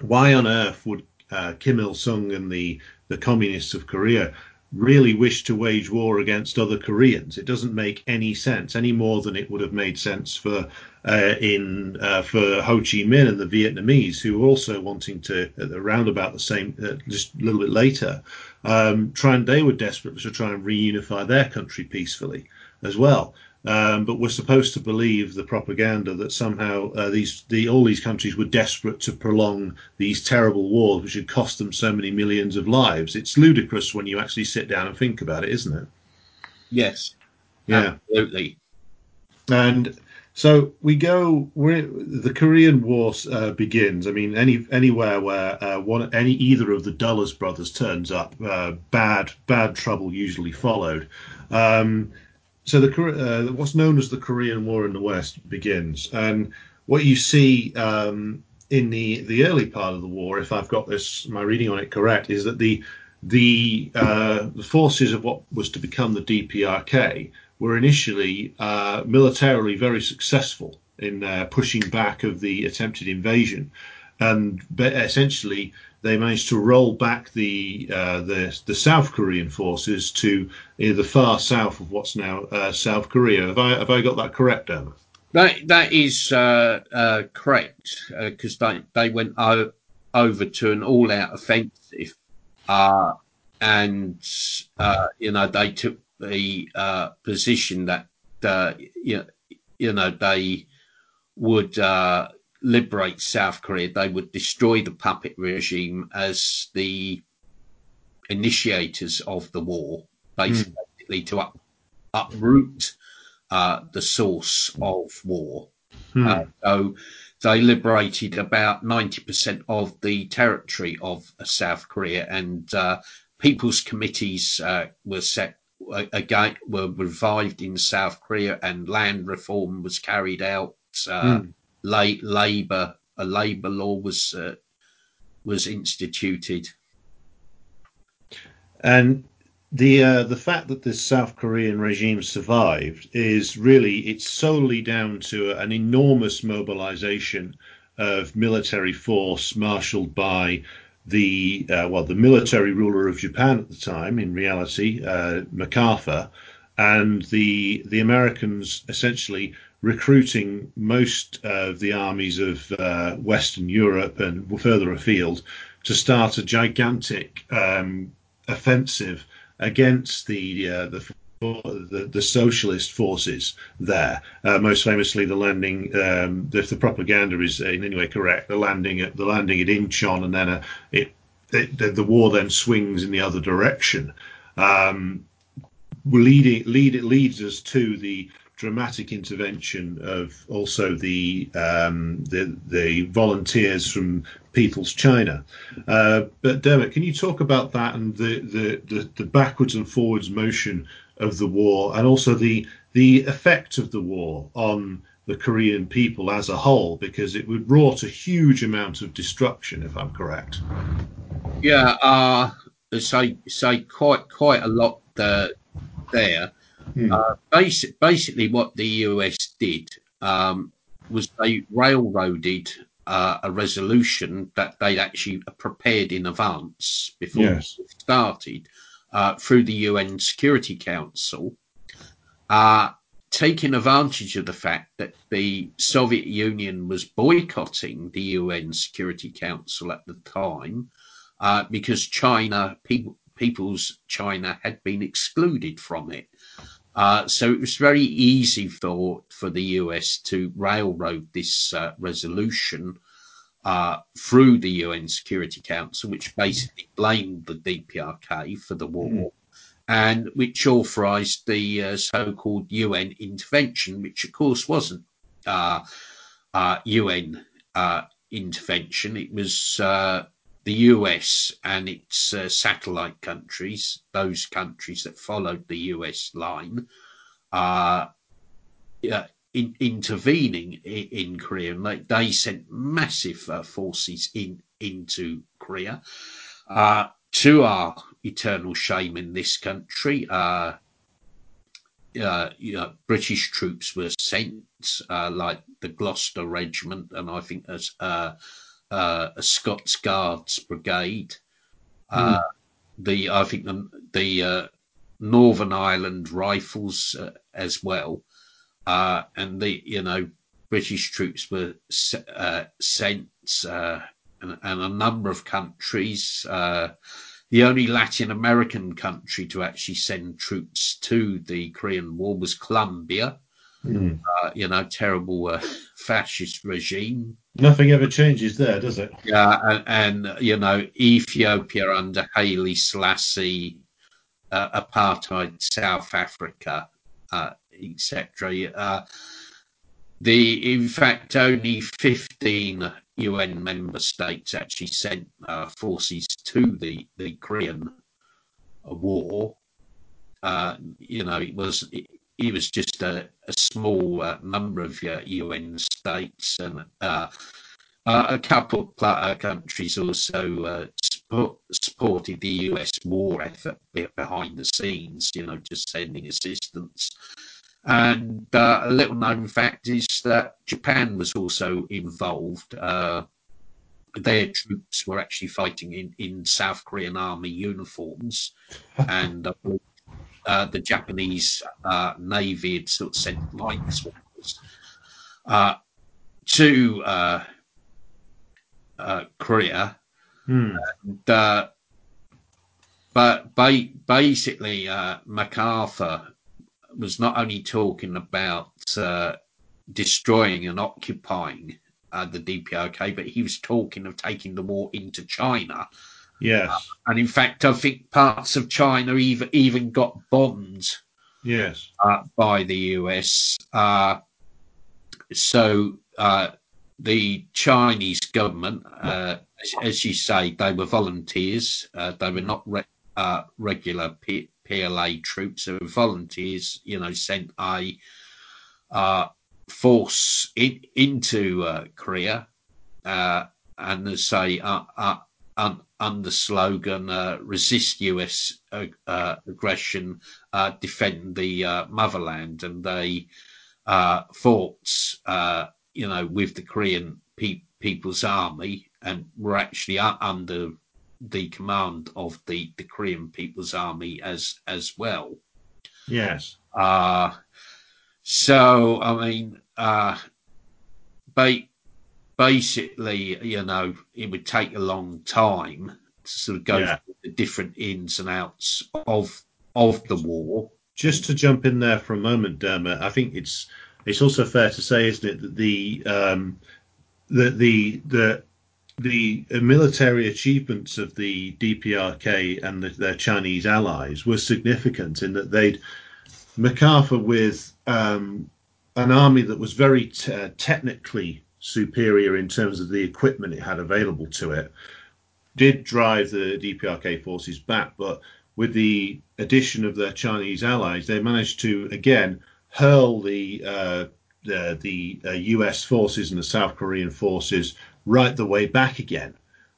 Why on earth would uh, Kim Il Sung and the the communists of Korea really wish to wage war against other Koreans. It doesn't make any sense any more than it would have made sense for uh, in uh, for Ho Chi Minh and the Vietnamese, who were also wanting to around about the same, uh, just a little bit later, um, try and they were desperate to try and reunify their country peacefully as well. Um, but we're supposed to believe the propaganda that somehow uh, these the, all these countries were desperate to prolong these terrible wars, which had cost them so many millions of lives. It's ludicrous when you actually sit down and think about it, isn't it? Yes. Yeah. Absolutely. And So we go. the Korean War uh, begins. I mean, any anywhere where uh, one, any either of the Dulles brothers turns up, uh, bad bad trouble usually followed. Um, so the uh, what's known as the Korean War in the West begins, and what you see um, in the the early part of the war, if I've got this my reading on it correct, is that the the, uh, the forces of what was to become the DPRK were initially uh, militarily very successful in uh, pushing back of the attempted invasion, and essentially they managed to roll back the uh, the, the South Korean forces to the far south of what's now uh, South Korea. Have I have I got that correct, Emma? That that is uh, uh, correct because they they went o- over to an all out offensive, and you know they took the uh, position that uh, you, you know they would uh, liberate South Korea, they would destroy the puppet regime as the initiators of the war, basically mm. to up, uproot uh, the source of war. Mm. so they liberated about 90% of the territory of South Korea, and uh, people's committees uh, were set again were revived in South Korea, and land reform was carried out. Uh, mm. La- labor a labor law was uh, was instituted. And the uh, the fact that this South Korean regime survived is really it's solely down to an enormous mobilization of military force marshaled by the uh, well, the military ruler of Japan at the time, in reality, uh, MacArthur, and the the Americans essentially recruiting most of the armies of uh, Western Europe and further afield to start a gigantic um, offensive against the uh, the the, the socialist forces there. Uh, most famously, the landing, um, if the propaganda is in any way correct, the landing at the landing at Incheon, and then a, uh, it, it the, the, war then swings in the other direction. Um, leading lead it leads us to the dramatic intervention of also the um, the, the volunteers from People's China. Uh, but Dermot, can you talk about that and the, the, the, the backwards and forwards motion of the war and also the the effect of the war on the Korean people as a whole, because it would wrought a huge amount of destruction, if I'm correct. Yeah, uh, say say quite quite a lot uh, there. Hmm. Uh, basic, basically, what the US did um, was they railroaded uh, a resolution that they'd actually prepared in advance before yes. it started uh, through the UN Security Council, uh, taking advantage of the fact that the Soviet Union was boycotting the UN Security Council at the time uh, because China, people, People's China, had been excluded from it. Uh, so it was very easy for for the US to railroad this uh, resolution uh, through the UN Security Council, which basically blamed the DPRK for the war. Mm. And which authorised the uh, so-called UN intervention, which of course wasn't uh, UN uh, intervention. It was uh, the US and its satellite countries, those countries that followed the US line, in, intervening in, in, Korea, and they, sent massive uh, forces in into Korea. Uh, to our eternal shame in this country, uh, uh you know, British troops were sent, uh, like the Gloucester Regiment, and I think there's uh, a Scots Guards Brigade. Mm. The I think the, the Northern Ireland Rifles as well. Uh, and the you know British troops were uh, sent, uh, and, and, a number of countries. Uh, the only Latin American country to actually send troops to the Korean War was Colombia. Mm. you know, terrible uh, fascist regime. Nothing ever changes there, does it? Yeah, and, and you know, Ethiopia under Haile Selassie, apartheid South Africa etc. Uh, the in fact only 15 UN member states actually sent uh, forces to the the Korean War. Uh, you know, it was it was just a, a small uh, number of UN uh, states and uh, uh, a couple of countries also support, supported the US war effort behind the scenes. You know, just sending assistance. And uh, a little known fact is that Japan was also involved. Uh, their troops were actually fighting in, in South Korean army uniforms, and uh, uh, the Japanese uh, navy had sort of sent light uh, to uh, Korea. Hmm. And, but ba- basically, MacArthur was not only talking about uh, destroying and occupying uh, the DPRK, but he was talking of taking the war into China. Yes. Uh, and in fact, I think parts of China even even got bombed. Yes. Uh, by the US. Uh, so uh, the Chinese government, as, as, you say, they were volunteers. they were not re- regular PLA troops They were volunteers, you know, sent a uh, force in, into uh, Korea, uh, and they say uh, uh, under slogan uh, "Resist U.S. aggression, defend the motherland," and they fought, you know, with the Korean pe- People's Army and were actually under the command of the, the Korean People's Army as as well. Yes. Uh, so I mean, uh, ba- basically, you know, it would take a long time to sort of go yeah. through the different ins and outs of of the war. Just to jump in there for a moment, Dermot, I think it's it's also fair to say, isn't it, that the um, the the the the military achievements of the DPRK and the, their Chinese allies were significant in that they'd MacArthur with um, an army that was very t- uh, technically superior in terms of the equipment it had available to it, did drive the DPRK forces back. But with the addition of their Chinese allies, they managed to again hurl the uh, the, the uh, US forces and the South Korean forces right the way back again.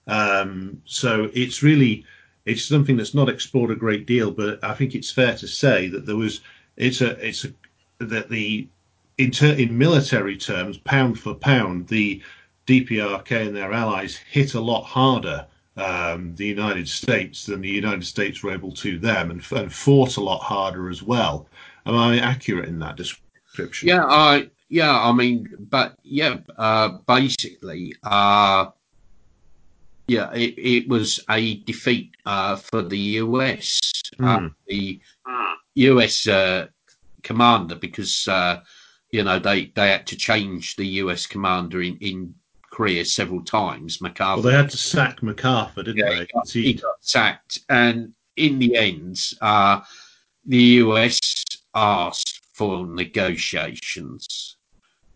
Um, so it's really it's something that's not explored a great deal, but I think it's fair to say that there was it's a it's a that the in, ter, in military terms, pound for pound, the DPRK and their allies hit a lot harder um, the United States than the United States were able to them, and, and fought a lot harder as well. Am I accurate in that description? Yeah, I yeah, I mean, but yeah, uh, basically, uh, yeah, it, it, was a defeat uh, for the US. Mm. the US uh, commander, because uh, you know they they had to change the US commander in, in Korea several times. MacArthur. Well, they had to sack MacArthur, didn't yeah, they? He got, he got, sacked, and in the end, uh, the US asked for negotiations.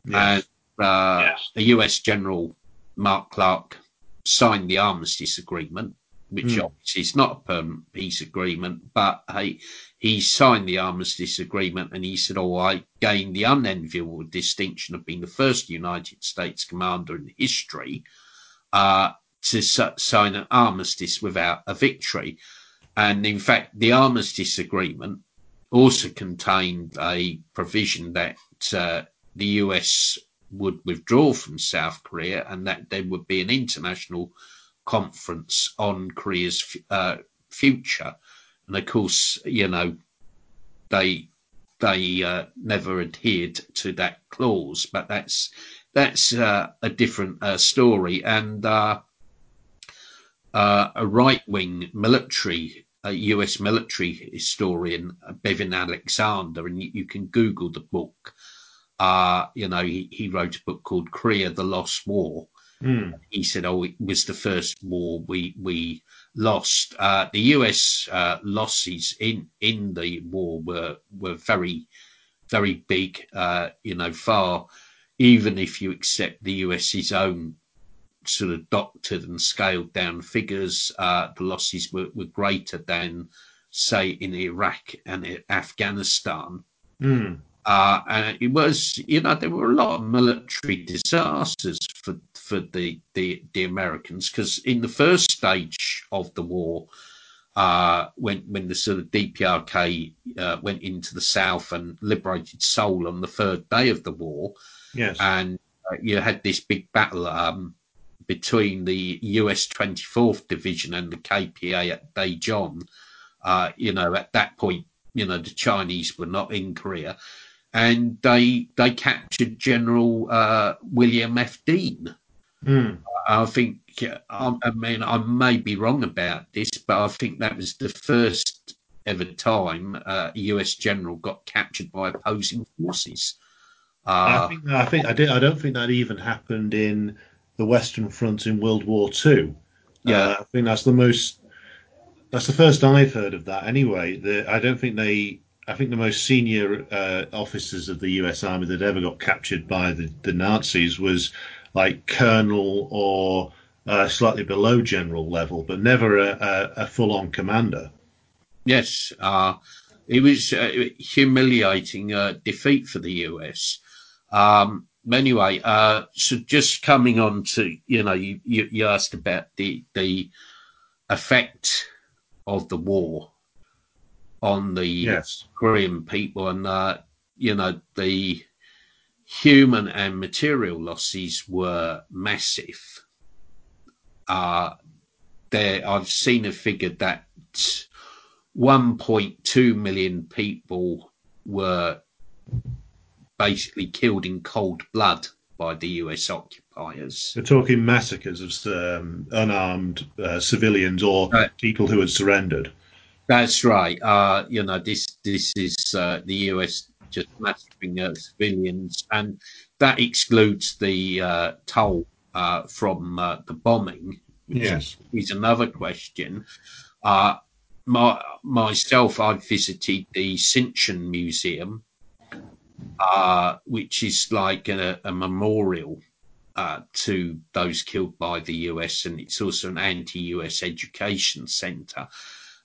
Yes. And uh, yes. the US General Mark Clark signed the armistice agreement, which mm. obviously is not a permanent peace agreement, but hey, he signed the armistice agreement and he said, Oh, I gained the unenviable distinction of being the first United States commander in history uh, to sign an armistice without a victory. And in fact, the armistice agreement also contained a provision that uh, the US would withdraw from South Korea and that there would be an international conference on Korea's uh, future. And of course, you know, they they uh, never adhered to that clause, but that's that's uh, a different uh, story. And uh, uh, a right wing military, US military historian, Bevin Alexander, and you, you can Google the book you know, he, he wrote a book called Korea, the Lost War. Mm. He said, oh, it was the first war we, we lost. Uh, the US uh, losses in, in the war were, were very, very big, uh, you know, far even if you accept the US's own sort of doctored and scaled down figures, uh, the losses were, were, greater than, say, in Iraq and Afghanistan. Mm. Uh, and it was, you know, there were a lot of military disasters for for the the, the Americans because in the first stage of the war, uh, when when the sort of DPRK uh, went into the south and liberated Seoul on the third day of the war, yes, and uh, you had this big battle um, between the US 24th Division and the KPA at Daejeon. Uh, you know, at that point, you know, the Chinese were not in Korea, and they they captured General uh, William F. Dean. Mm. I think, I, I mean, I may be wrong about this, but I think that was the first ever time uh, a US general got captured by opposing forces. Uh, I think I think I did. I don't think that even happened in the Western Front in World War Two. Yeah, uh, I think that's the most. That's the first I've heard of that. Anyway, the, I don't think they. I think the most senior uh, officers of the U.S. Army that ever got captured by the, the Nazis was like colonel or uh, slightly below general level, but never a, a, a full-on commander. Yes, uh, it was a humiliating uh, defeat for the U.S. Um, anyway, uh, so just coming on to you know you, you, you asked about the the effect of the war on the yes. Korean people, and uh, you know the human and material losses were massive. Uh, there, I've seen a figure that 1.2 million people were basically killed in cold blood by the US occupiers. We're talking massacres of um, unarmed uh, civilians or uh, people who had surrendered. That's right. Uh, you know, this this is uh, the US just massacring uh, civilians, and that excludes the uh, toll uh, from uh, the bombing. Yes, is another question. Uh, my, myself, I visited the Sinchon Museum, uh, which is like a, a memorial to those killed by the US, and it's also an anti-US education centre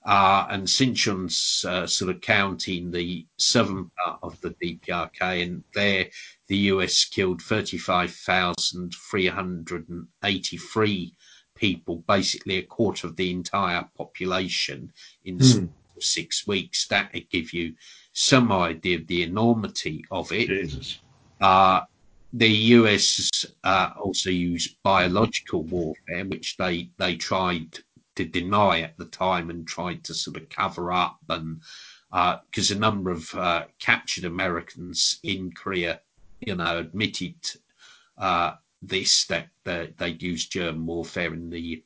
uh, and Sinchon's uh, sort of counting the southern part of the DPRK, and there the US killed 35,383 people, basically a quarter of the entire population in mm. six weeks. That would give you some idea of the enormity of it. Uh, the US uh, also used biological warfare, which they, they tried to deny at the time and tried to sort of cover up and because uh, a number of uh, captured Americans in Korea, you know, admitted uh, this that they'd used germ warfare, and the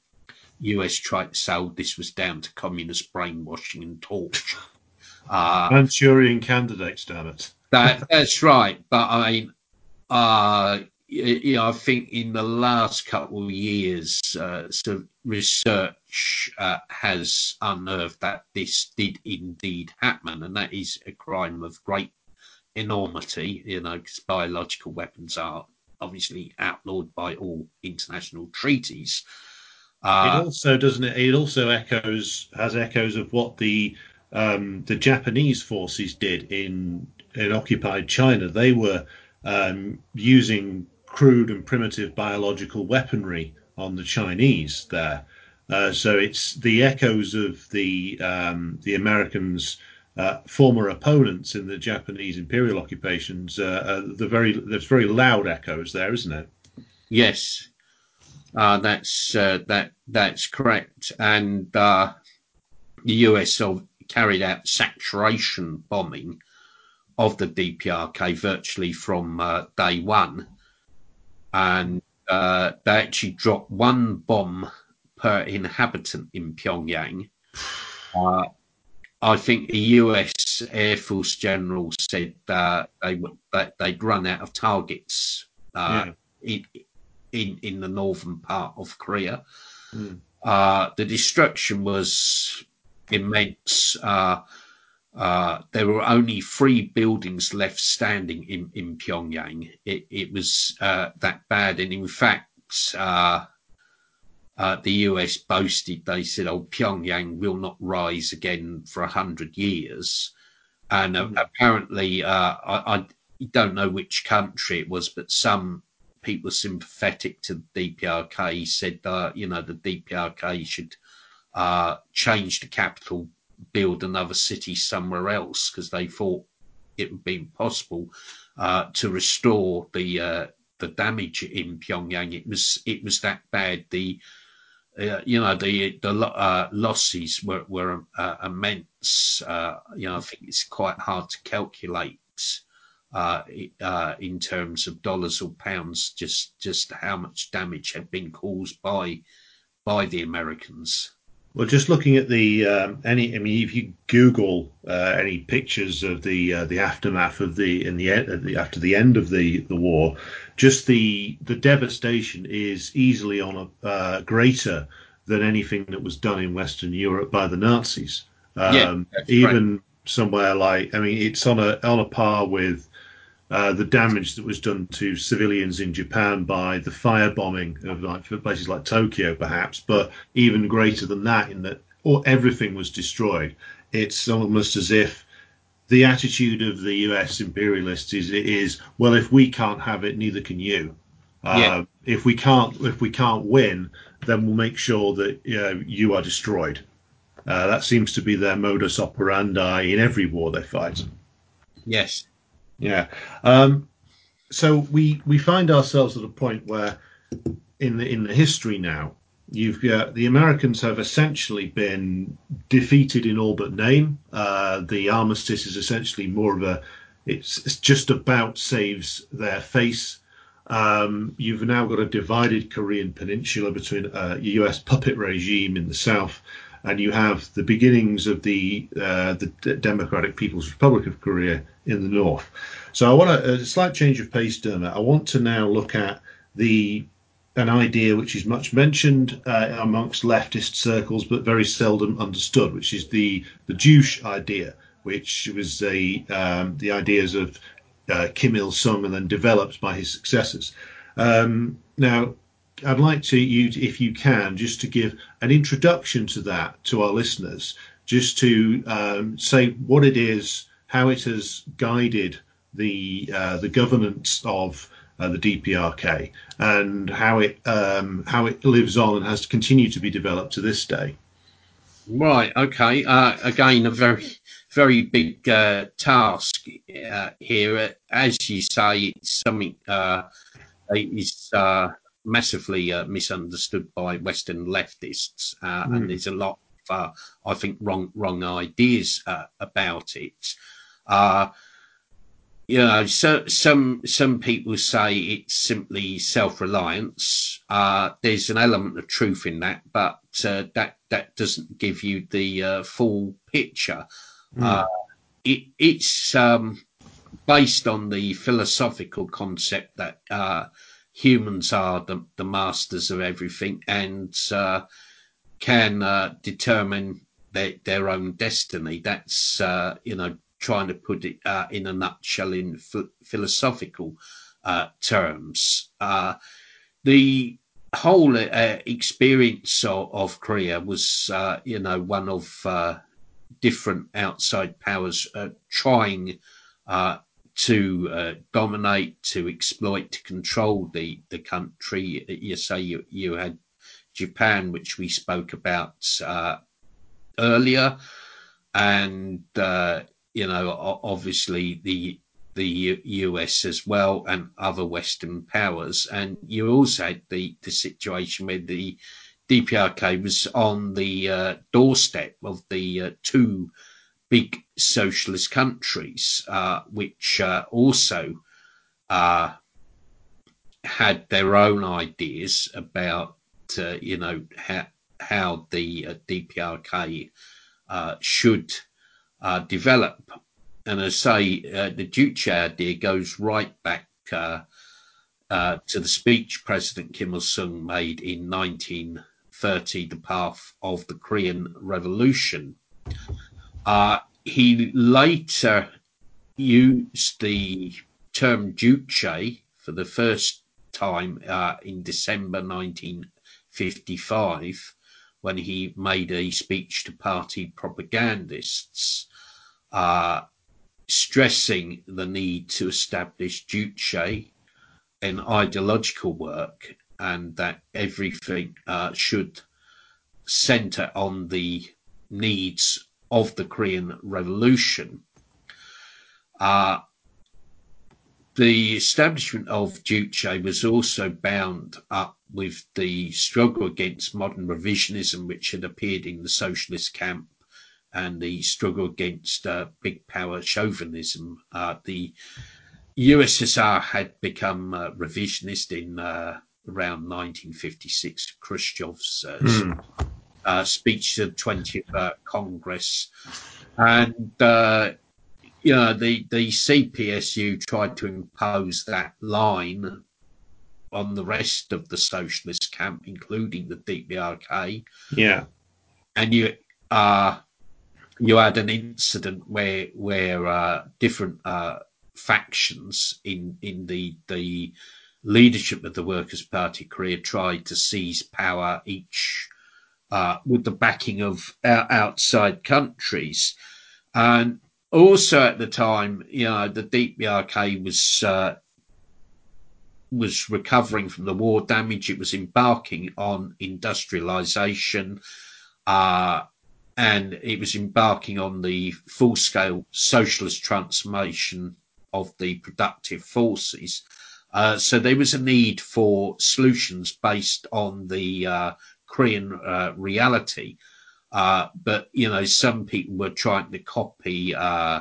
US tried to sell this was down to communist brainwashing and torture. Uh, Manchurian candidates, damn it. that, that's right, but I mean, uh, you know, I think in the last couple of years, uh, sort of research uh, has unearthed that this did indeed happen, and that is a crime of great enormity. You know, because biological weapons are obviously outlawed by all international treaties. Uh, it also doesn't it? It also echoes has echoes of what the um, the Japanese forces did in in occupied China. They were um, using crude and primitive biological weaponry on the Chinese there. Uh, so it's the echoes of the um, the Americans' uh, former opponents in the Japanese imperial occupations. Uh, uh the very there's very loud echoes there, isn't it? Yes, uh, that's uh, that that's correct. And the US carried out saturation bombing of the DPRK virtually from day one and uh, they actually dropped one bomb per inhabitant in Pyongyang. Uh, I think the U.S. Air Force general said that they would that they'd run out of targets uh, yeah. in, in in the northern part of Korea. Mm. the destruction was immense. Uh, uh, there were only three buildings left standing in, in Pyongyang. It, it was uh, that bad, and in fact, uh, uh the US boasted they said, "Oh, Pyongyang will not rise again for a hundred years," and mm-hmm. apparently, uh, I, I, don't know which country it was, but some people sympathetic to the DPRK said, you know, the DPRK should change the capital build another city somewhere else because they thought it would be impossible uh, to restore the uh, the damage in Pyongyang. It was it was that bad. The uh, you know the the uh, losses were were uh, immense. Uh, you know I think it's quite hard to calculate. in terms of dollars or pounds, just just how much damage had been caused by by the Americans. Well, just looking at the um, any, I mean, if you Google uh, any pictures of the uh, the aftermath of the in the, the, after the end of the the war, just the the devastation is easily on a uh, greater than anything that was done in Western Europe by the Nazis. Um, yeah, even right. somewhere like, I mean, it's on a on a par with uh, the damage that was done to civilians in Japan by the firebombing of like places like Tokyo, perhaps, but even greater than that, in that or everything was destroyed. It's almost as if the attitude of the U.S. imperialists is is well, if we can't have it, neither can you. Yeah. Uh, if we can't if we can't win, then we'll make sure that you are destroyed. Uh, that seems to be their modus operandi in every war they fight. Yes. Yeah. Um, so we we find ourselves at a point where, in the in the history now, you've got the Americans have essentially been defeated in all but name. Uh, the armistice is essentially more of a it's, it's just about saves their face. Um, you've now got a divided Korean peninsula between a US puppet regime in the south and you have the beginnings of the uh, the Democratic People's Republic of Korea in the north. So I want a, a slight change of pace, Dermot. I want to now look at the an idea which is much mentioned uh, amongst leftist circles but very seldom understood, which is the the Juche idea, which was the um, the ideas of uh, Kim Il Sung and then developed by his successors. Um, now, I'd like to you, if you can, just to give an introduction to that to our listeners, just to um, say what it is, how it has guided the uh, the governance of uh, the DPRK, and how it um, how it lives on and has continued to be developed to this day. Right. Okay. Uh, again, a very very big uh, task uh, here. As you say, it's something uh, is massively uh, misunderstood by Western leftists, uh, mm. and hmm. there's a lot of, uh, I think, wrong wrong ideas uh, about it. Uh, you know, so, some some people say it's simply self reliance. Uh, there's an element of truth in that, but that that doesn't give you the full picture. Mm. It, it's um, based on the philosophical concept that humans are the, the masters of everything and uh, can uh, determine their, their own destiny. That's, uh, you know, trying to put it uh, in a nutshell in philosophical uh, terms. Uh, the whole experience of, of, Korea was, you know, one of different outside powers trying to uh, dominate, to exploit, to control the, the country. You say you, you had Japan, which we spoke about uh, earlier, and uh, you know obviously the the US as well and other Western powers, and you also had the the situation where the DPRK was on the uh, doorstep of the uh, two big socialist countries, uh, which uh, also uh, had their own ideas about, uh, you know, how, the uh, DPRK uh, should develop. And I say, the Juche idea goes right back to the speech President Kim Il sung made in 1930, The Path of the Korean Revolution uh, he later used the term Juche for the first time uh, in December 1955 when he made a speech to party propagandists, uh, stressing the need to establish Juche in ideological work and that everything uh, should center on the needs of the Korean Revolution. Uh, the establishment of Juche was also bound up with the struggle against modern revisionism, which had appeared in the socialist camp, and the struggle against uh, big power chauvinism. Uh, the USSR had become uh, revisionist in uh, around 1956, Khrushchev's mm. Speech to the 20th Congress. And you know, the, the CPSU tried to impose that line on the rest of the socialist camp, including the DPRK. Yeah. And you uh, you had an incident where where uh, different uh, factions in in the the leadership of the Workers' Party Korea tried to seize power each uh, with the backing of outside countries. And also at the time, you know, the DPRK was uh, was recovering from the war damage. It was embarking on industrialization, uh, and it was embarking on the full scale socialist transformation of the productive forces. Uh, so there was a need for solutions based on the uh, Korean uh, reality. Uh, but you know, some people were trying to copy uh,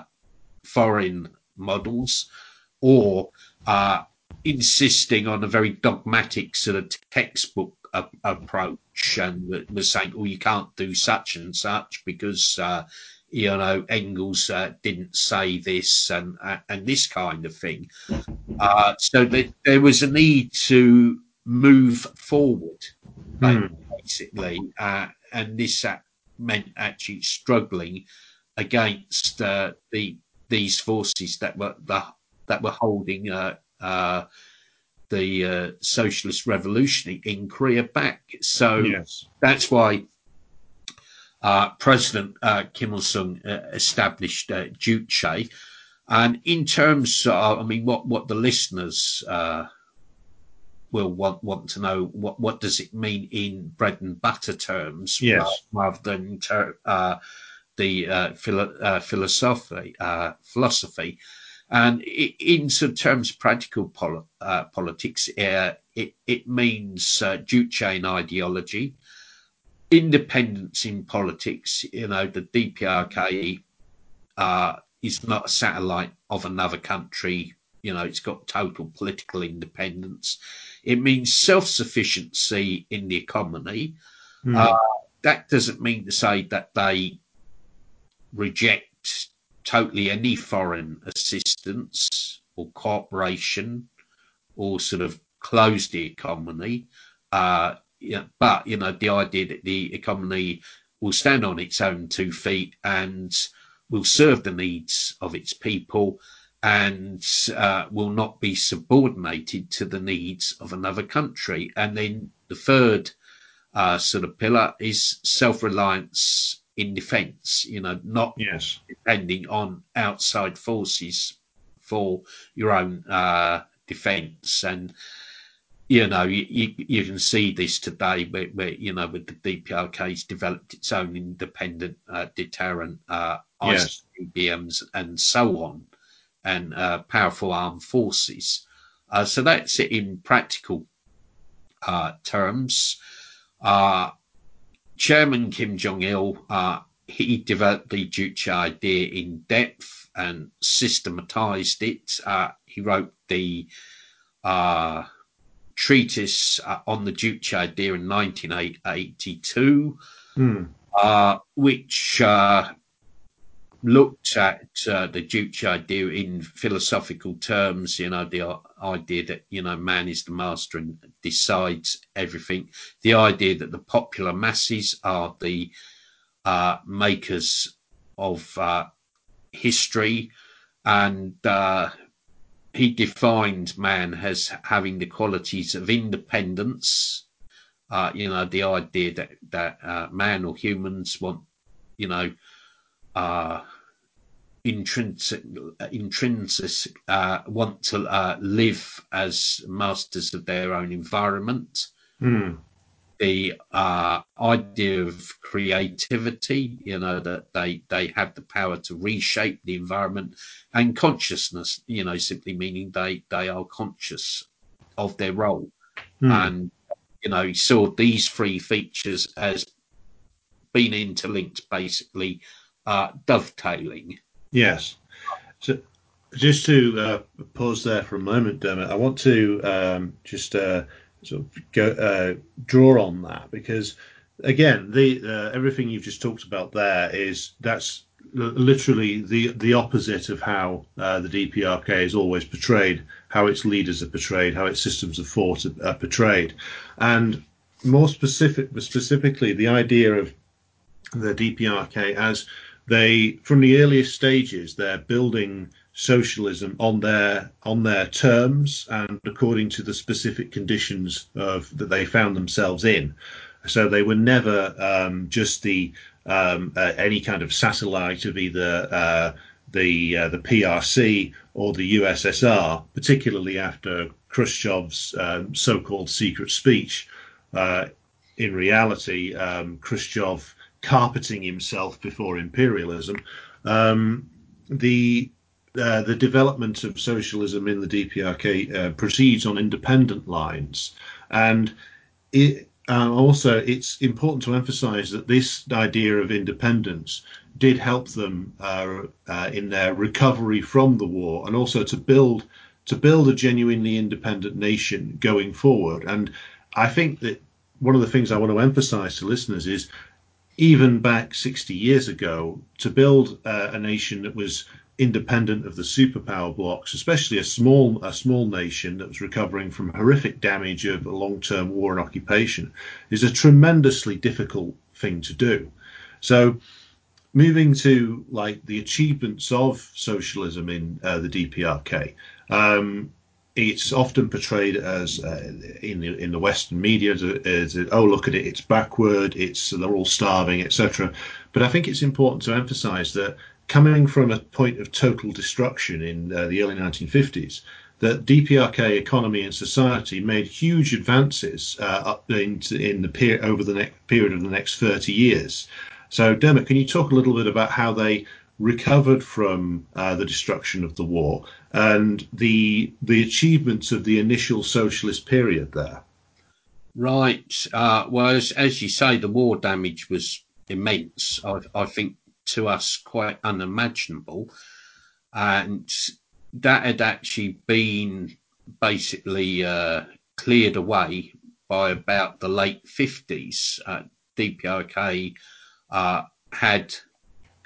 foreign models or uh, insisting on a very dogmatic sort of textbook approach and was saying, "Oh, you can't do such and such because." Uh, you know, Engels uh, didn't say this and and this kind of thing. so that there was a need to move forward, mm. Basically, and this meant actually struggling against uh, the these forces that were the, that were holding uh, uh, the uh, socialist revolution in Korea back. So yes. that's why uh, President uh, Kim Il Sung established uh, Juche. And in terms of, I mean, what, what the listeners will want want to know what what does it mean in bread and butter terms, yes. rather than ter- uh, the uh, philo- uh, philosophy uh, philosophy. And in sort of terms of practical pol- uh, politics, uh, it it means uh, Juche ideology, independence in politics. You know, the DPRK is not a satellite of another country. You know, it's got total political independence. It means self sufficiency in the economy. Mm. Uh, that doesn't mean to say that they reject totally any foreign assistance or cooperation or sort of close the economy. Uh, yeah, but you know the idea that the economy will stand on its own two feet and will serve the needs of its people and uh, will not be subordinated to the needs of another country. And then the third uh, sort of pillar is self reliance in defence, you know, not yes. depending on outside forces for your own uh, defence. And, you know, you, you, you, can see this today where, where, you know, with the DPRK's developed its own independent uh, deterrent, uh, yes. ICBMs and so on and uh, powerful armed forces. Uh, so that's it in practical uh, terms. Uh, Chairman Kim Jong Il, uh, he developed the Juche idea in depth and systematized it. Uh, he wrote the treatise on the Juche idea in 1982, mm. which looked at uh, the Juche idea in philosophical terms, you know, the idea that, you know, man is the master and decides everything, the idea that the popular masses are the uh, makers of uh, history, and uh, he defined man as having the qualities of independence. Uh, you know, the idea that that uh, man or humans want, you know, uh, intrinsic, intrinsic uh, want to uh, live as masters of their own environment. Mm. The uh, idea of creativity, you know, that they they have the power to reshape the environment, and consciousness, you know, simply meaning they they are conscious of their role, mm. and you know, saw these three features as being interlinked, basically uh, dovetailing. Yes. So just to uh, pause there for a moment, Dermot, I want to um, just uh, sort of go uh, draw on that because again, the uh, everything you've just talked about there is that's literally the the opposite of how uh, the DPRK is always portrayed, how its leaders are portrayed, how its systems of thought are, are portrayed, and more specific specifically the idea of the DPRK as they from the earliest stages they're building socialism on their on their terms and according to the specific conditions of that they found themselves in so they were never um, just the um, uh, any kind of satellite of either uh, the uh, the PRC or the USSR, particularly after Khrushchev's um, so-called secret speech. Uh, in reality, um, Khrushchev carpeting himself before imperialism. Um, the uh, the development of socialism in the DPRK uh, proceeds on independent lines, and it, uh, also it's important to emphasise that this idea of independence did help them uh, uh, in their recovery from the war, and also to build to build a genuinely independent nation going forward. And I think that one of the things I want to emphasise to listeners is even back 60 years ago, to build uh, a nation that was independent of the superpower blocs, especially a small a small nation that was recovering from horrific damage of a long-term war and occupation, is a tremendously difficult thing to do. So, moving to like the achievements of socialism in uh, the DPRK, um, it's often portrayed as uh, in the in the Western media as, as, oh look at it, it's backward, it's they're all starving, etc. But I think it's important to emphasise that coming from a point of total destruction in uh, the early 1950s, that DPRK economy and society made huge advances uh, up in, in the over the period of the next 30 years. So, Dermot, can you talk a little bit about how they recovered from uh, the destruction of the war and the the achievements of the initial socialist period there. Right. Uh, well, as, as, you say, the war damage was immense. I, I think to us quite unimaginable, and that had actually been basically uh, cleared away by about the late fifties. Uh, DPRK uh, had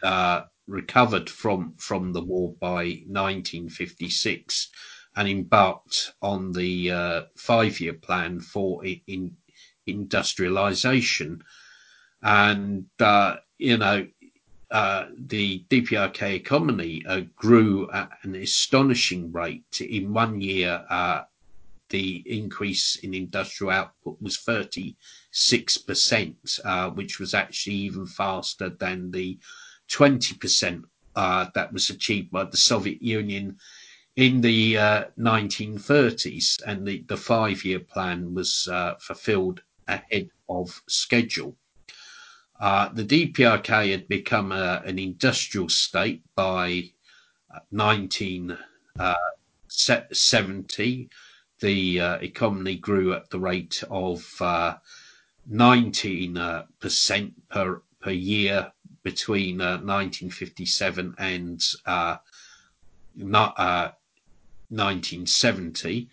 uh, recovered from from the war by 1956 and embarked on the uh, five-year plan for in, industrialization and uh, you know uh, the DPRK economy uh, grew at an astonishing rate. In one year, uh, the increase in industrial output was 36%, uh, which was actually even faster than the 20% uh, that was achieved by the Soviet Union in the uh, 1930s, and the, the five year plan was uh, fulfilled ahead of schedule. Uh, the DPRK had become a, an industrial state by 1970. Uh, the uh, economy grew at the rate of 19% per, per year between uh, 1957 and uh, not, 1970.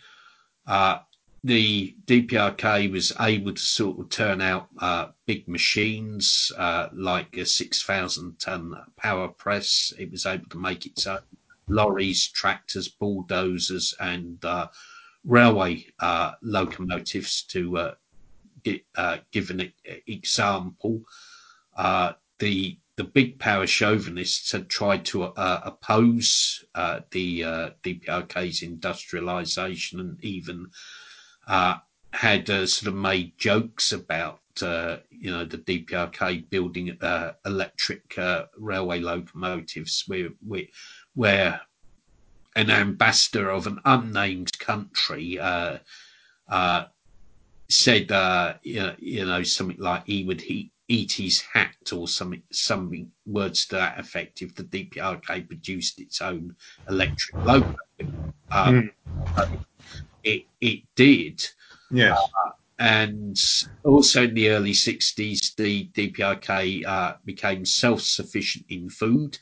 Uh, uh, the DPRK was able to sort of turn out uh, big machines like a 6,000 ton power press. It was able to make its own lorries, tractors, bulldozers, and railway locomotives to get, give an example. Uh, the the big power chauvinists had tried to uh, oppose uh, the uh, DPRK's industrialization and even uh, had uh, sort of made jokes about uh, you know the DPRK building electric railway locomotives where, where, where an ambassador of an unnamed country said you know, you know something like he would he eat his hat or something, something words to that effect if the DPRK produced its own electric locomotive. Um, mm. it, it did. Yes. Uh, and also in the early 60s, the DPRK uh, became self sufficient in food,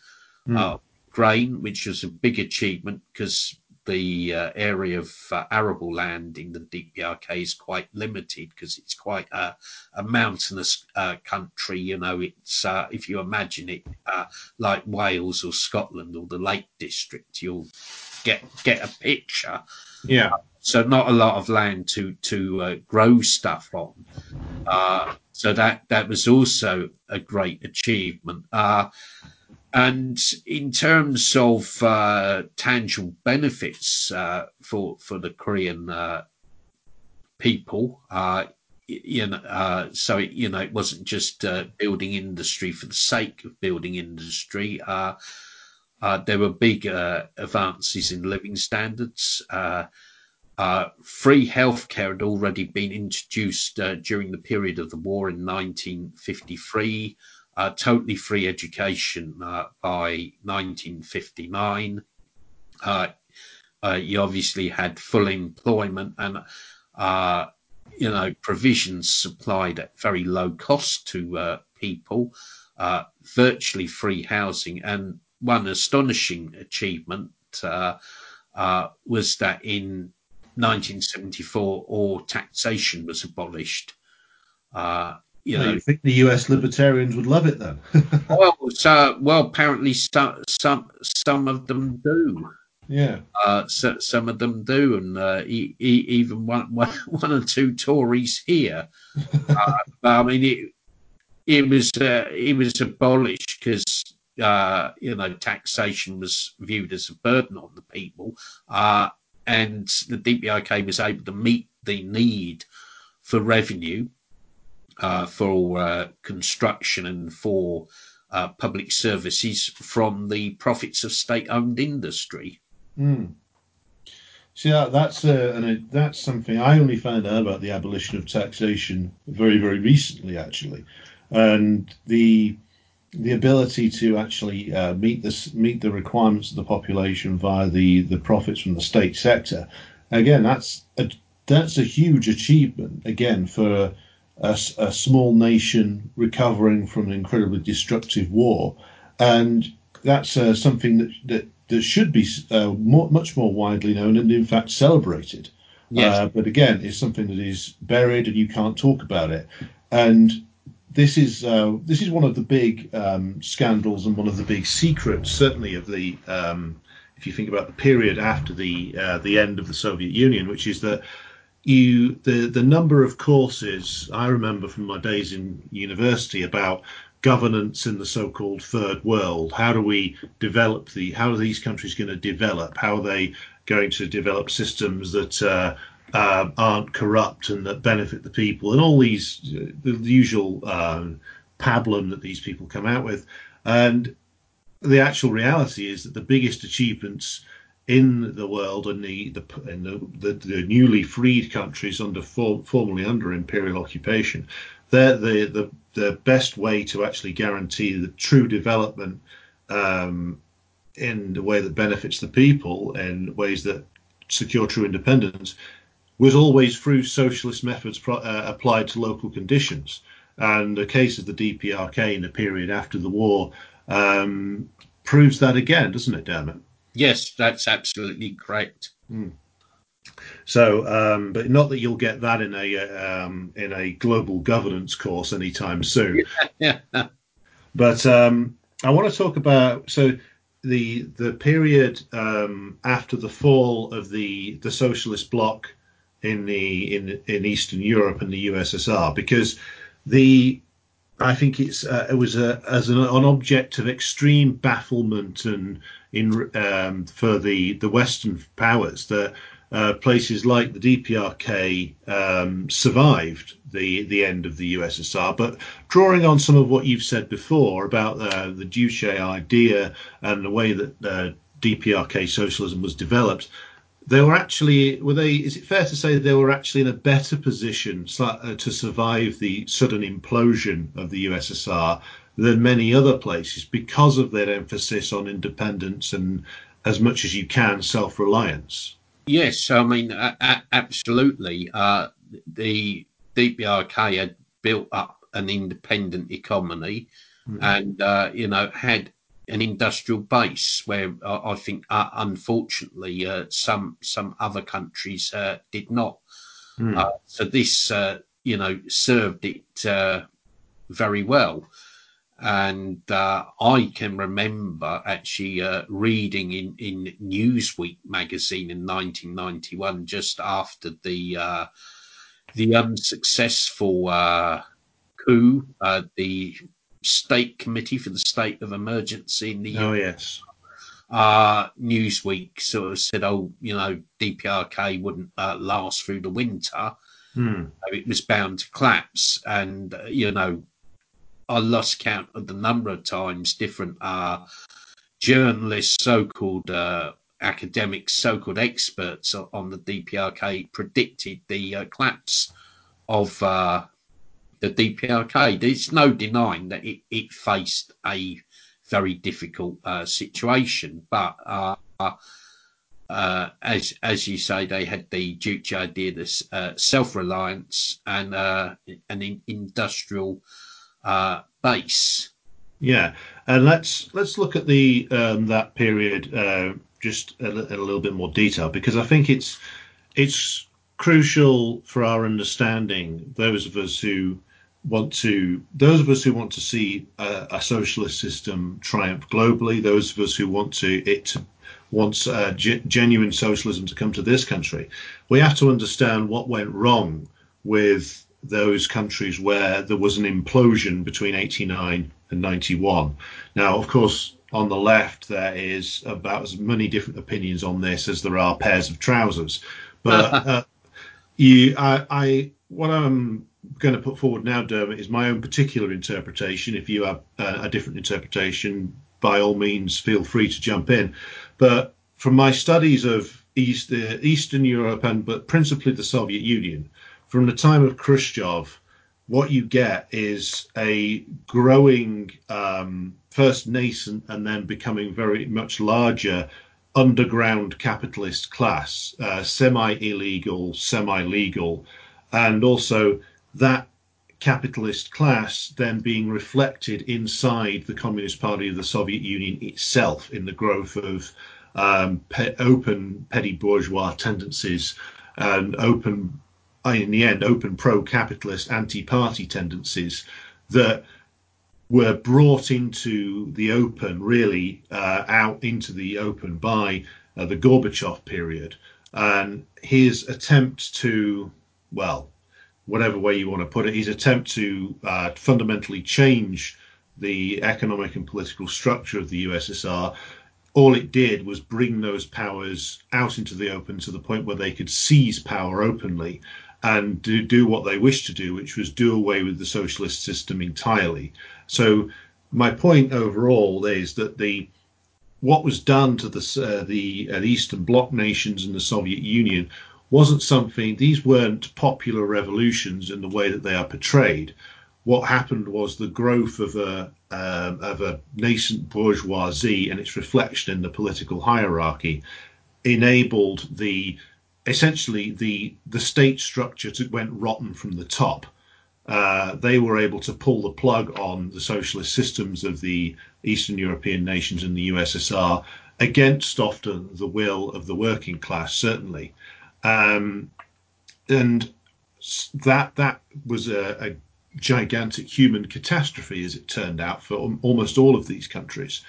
mm. uh, grain, which was a big achievement because the uh, area of uh, arable land in the DPRK is quite limited because it's quite a, a mountainous uh, country. You know, it's uh, if you imagine it uh, like Wales or Scotland or the Lake District, you'll get get a picture. Yeah. so not a lot of land to to uh, grow stuff on. so that that was also a great achievement. And in terms of uh, tangible benefits uh, for for the Korean uh, people, uh, you know, uh, so it, you know, it wasn't just uh, building industry for the sake of building industry. there were big advances in living standards. free healthcare had already been introduced during the period of the war in 1953 uh, totally free education uh, by 1959. Uh, uh, you obviously had full employment and uh, you know provisions supplied at very low cost to people, virtually free housing, and one astonishing achievement was that in 1974 all taxation was abolished. Uh, you know, you think the U.S. libertarians would love it then? well, so well, apparently some some some of them do. Yeah. Uh, so, some of them do, and uh, e- e- even one, one, one or two Tories here. uh, I mean, it it was uh, it was abolished because uh, you know taxation was viewed as a burden on the people, uh, and the DPRK was able to meet the need for revenue for uh, construction and for uh, public services from the profits of state-owned industry. Mm. That, that's uh, and that's something I only found out about the abolition of taxation very, very recently, actually, and the the ability to actually uh, meet this meet the requirements of the population via the the profits from the state sector. Again, that's a that's a huge achievement again for a, a small nation recovering from an incredibly destructive war, and that's uh, something that, that that should be uh, more, much more widely known and in fact celebrated. Yes. Uh, but again, it's something that is buried and you can't talk about it. And this is uh, this is one of the big um, scandals and one of the big secrets, certainly of the um, if you think about the period after the uh, the end of the Soviet Union, which is that you the the number of courses I remember from my days in university about governance in the so-called third world. How do we develop the? How are these countries going to develop? How are they going to develop systems that uh, uh, aren't corrupt and that benefit the people? And all these the usual um, pablum that these people come out with. And the actual reality is that the biggest achievements in the world and the the, in the, the, the newly freed countries under for, formerly under imperial occupation, they're the, the the best way to actually guarantee the true development um, in the way that benefits the people in ways that secure true independence was always through socialist methods pro, uh, applied to local conditions. And the case of the DPRK in the period after the war um, proves that again, doesn't it, Dermot? Yes, that's absolutely correct. Mm. So, um, but not that you'll get that in a um, in a global governance course anytime soon. yeah. But um, I want to talk about so the the period um, after the fall of the the socialist bloc in the in in Eastern Europe and the USSR, because the I think it's uh, it was a, as an, an, object of extreme bafflement and in um, for the the Western powers that uh, places like the DPRK um, survived the the end of the USSR. But drawing on some of what you've said before about uh, the Juche idea and the way that uh, DPRK socialism was developed, they were actually were they is it fair to say they were actually in a better position uh, to survive the sudden implosion of the USSR than many other places because of their emphasis on independence and as much as you can self-reliance yes i mean absolutely uh, the DPRK had built up an independent economy mm-hmm. and uh, you know had an industrial base where uh, I think, uh, unfortunately, uh, some some other countries uh, did not. Mm. so this, uh, you know, served it very well. And I can remember actually reading in, in Newsweek magazine in 1991, just after the the unsuccessful coup, the State Committee for the State of Emergency in the oh yes uh, Newsweek sort of said, oh, you know, DPRK wouldn't uh, last through the winter. Hmm. It was bound to collapse. And, uh, you know, I lost count of the number of times different uh, journalists, so called uh, academics, so called experts on the DPRK predicted the uh, collapse of uh, the DPRK. There's no denying that it, it faced a very difficult uh, situation, but uh, as as you say, they had the Juche idea, this uh, self reliance and an in, industrial uh, base. Yeah, and let's let's look at the um, that period just a, a little bit more detail because I think it's it's crucial for our understanding. Those of us who want to those of us who want to see a, a, socialist system triumph globally those of us who want to it to, wants uh, g- genuine socialism to come to this country we have to understand what went wrong with those countries where there was an implosion between 89 and 91 now of course on the left there is about as many different opinions on this as there are pairs of trousers but uh, you I, I what i'm going to put forward now, Dermot, is my own particular interpretation. If you have uh, a different interpretation, by all means, feel free to jump in. But from my studies of East, uh, Eastern Europe and but principally the Soviet Union, from the time of Khrushchev, what you get is a growing, um, first nascent and then becoming very much larger underground capitalist class, uh, semi illegal, semi legal, and also that capitalist class then being reflected inside the Communist Party of the Soviet Union itself in the growth of um, pe- open petty bourgeois tendencies and open, in the end, open pro-capitalist anti-party tendencies that were brought into the open, really uh, out into the open by uh, the Gorbachev period. And his attempt to, well, whatever way you want to put it, his attempt to uh, fundamentally change the economic and political structure of the USSR, all it did was bring those powers out into the open to the point where they could seize power openly and do, do what they wished to do, which was do away with the socialist system entirely. So my point overall is that the what was done to the uh, the uh, Eastern Bloc nations and the Soviet Union wasn't something, these weren't popular revolutions in the way that they are portrayed. What happened was the growth of a um, of a nascent bourgeoisie and its reflection in the political hierarchy enabled the essentially the the state structure went rotten from the top. Uh, they were able to pull the plug on the socialist systems of the Eastern European nations and the USSR against often the will of the working class, certainly. Um, and that that was a, a, gigantic human catastrophe, as it turned out, for almost all of these countries.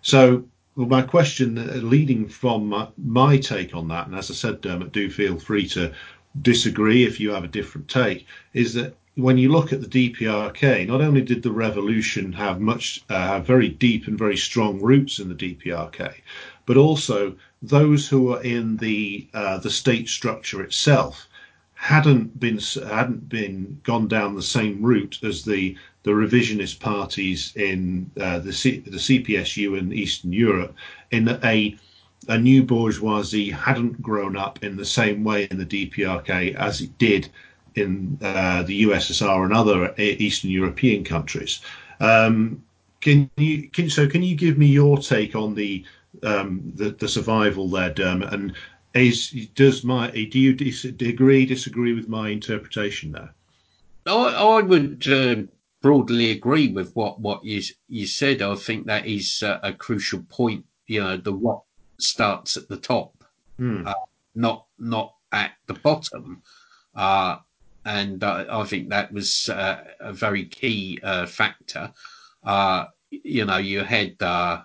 So, well, my question, uh, leading from my, my, take on that, and as I said, Dermot, do feel free to disagree if you have a different take, is that when you look at the DPRK, not only did the revolution have much, uh, have very deep and very strong roots in the DPRK, but also those who were in the uh, the state structure itself hadn't been hadn't been gone down the same route as the the revisionist parties in uh, the C, the CPSU in Eastern Europe, in that a a new bourgeoisie hadn't grown up in the same way in the DPRK as it did in uh, the USSR and other Eastern European countries. Um, can you can, so can you give me your take on the um, the, the, survival there, Dermot? And is does my do you dis- agree disagree with my interpretation there? I, I would uh, broadly agree with what what you you said. I think that is uh, a crucial point. You know, the what starts at the top, hmm. uh, not not at the bottom. Uh, and uh, I think that was uh, a very key uh, factor. Uh, you know, you had uh,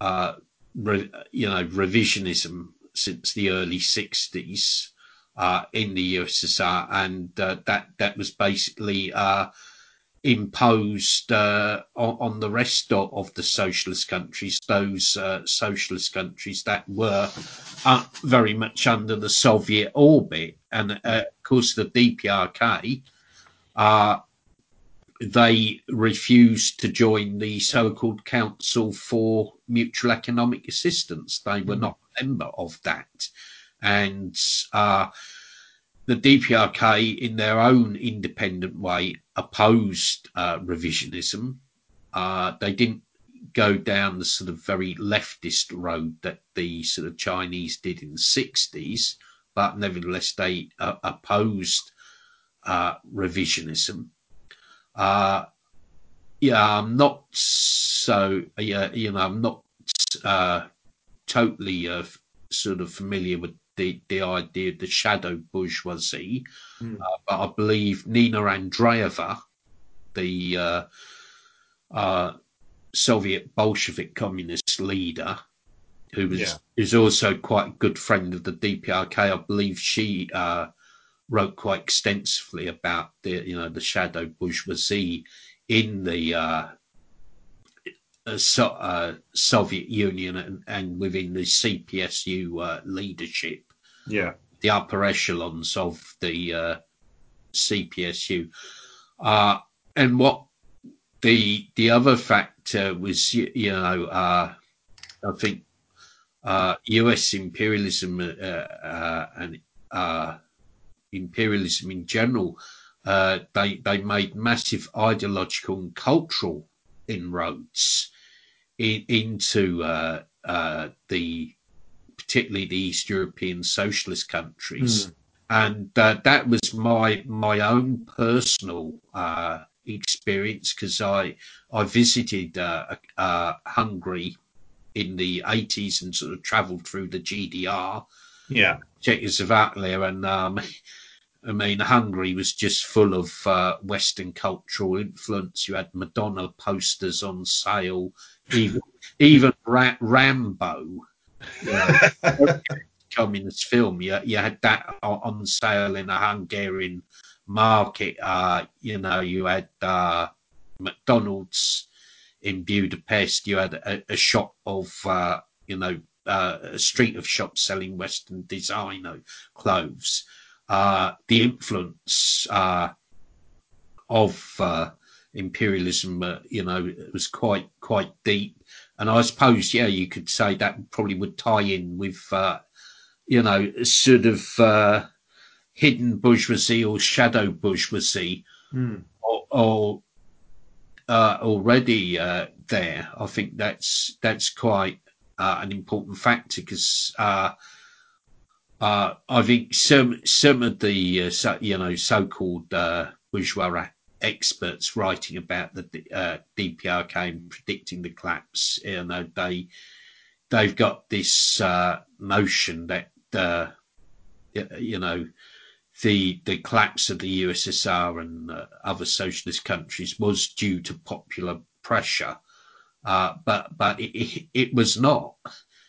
uh, re- you know revisionism since the early '60s in the USSR, and that that was basically imposed uh, on, on, the rest of, of, the socialist countries, those uh, socialist countries that were uh, very much under the Soviet orbit. And uh, of course, the DPRK, uh, they refused to join the so called Council for Mutual Economic Assistance. They were mm. not a member of that. And uh, the DPRK, in their own independent way, opposed uh, revisionism. Uh, they didn't go down the sort of very leftist road that the sort of Chinese did in the 60s, but nevertheless they uh, opposed uh, revisionism. Uh, yeah, I'm not so, yeah, you know, I'm not uh, totally sort of familiar with the, the idea of the shadow bourgeoisie. Mm. Uh, but I believe Nina Andreeva, the uh, uh, Soviet Bolshevik communist leader, who was yeah. is also quite a good friend of the DPRK, I believe she uh, wrote quite extensively about the you know the shadow bourgeoisie in the uh, uh, so, uh, Soviet Union and, and, within the CPSU uh, leadership yeah, the upper echelons of the uh, CPSU. Uh, and what the the other factor was, you, you know, uh, I think U.S. Uh, imperialism uh, uh, and imperialism in general, they they made massive ideological and cultural inroads in, into the particularly the East European socialist countries. Mm. And uh, that was my my own personal uh, experience because I I visited uh, uh Hungary in the 80s and sort of travelled through the GDR, yeah, Czechoslovakia, and um, I mean, Hungary was just full of uh, Western cultural influence. You had Madonna posters on sale, even even Ra- Rambo communist film. You, you had that on sale in a Hungarian market. Uh, you know, you had uh, McDonald's in Budapest. You had a, a shop of, uh, you know, uh, a street of shops selling Western designer clothes. Uh, the influence uh, of imperialism, you know, was quite quite deep and I suppose, yeah, you could say that probably would tie in with, uh, you know, sort of uh, hidden bourgeoisie or shadow bourgeoisie, mm. or, or uh, already uh, there. I think that's that's quite uh, an important factor because uh, I think some some of the so, you know so-called bourgeois experts writing about the uh, DPRK and predicting the collapse. You know, they they've got this uh, notion that uh, you know the the collapse of the USSR and uh, other socialist countries was due to popular pressure, uh, but but it, it, was not,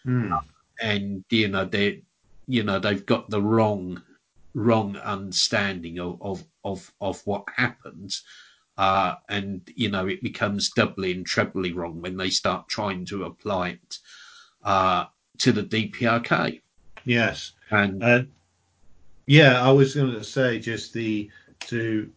mm. and you know they you know they've got the wrong wrong understanding of, of, of of what happened. Uh, and you know it becomes doubly and trebly wrong when they start trying to apply it uh, to the DPRK. Yes, and uh, yeah, I was going to say just the to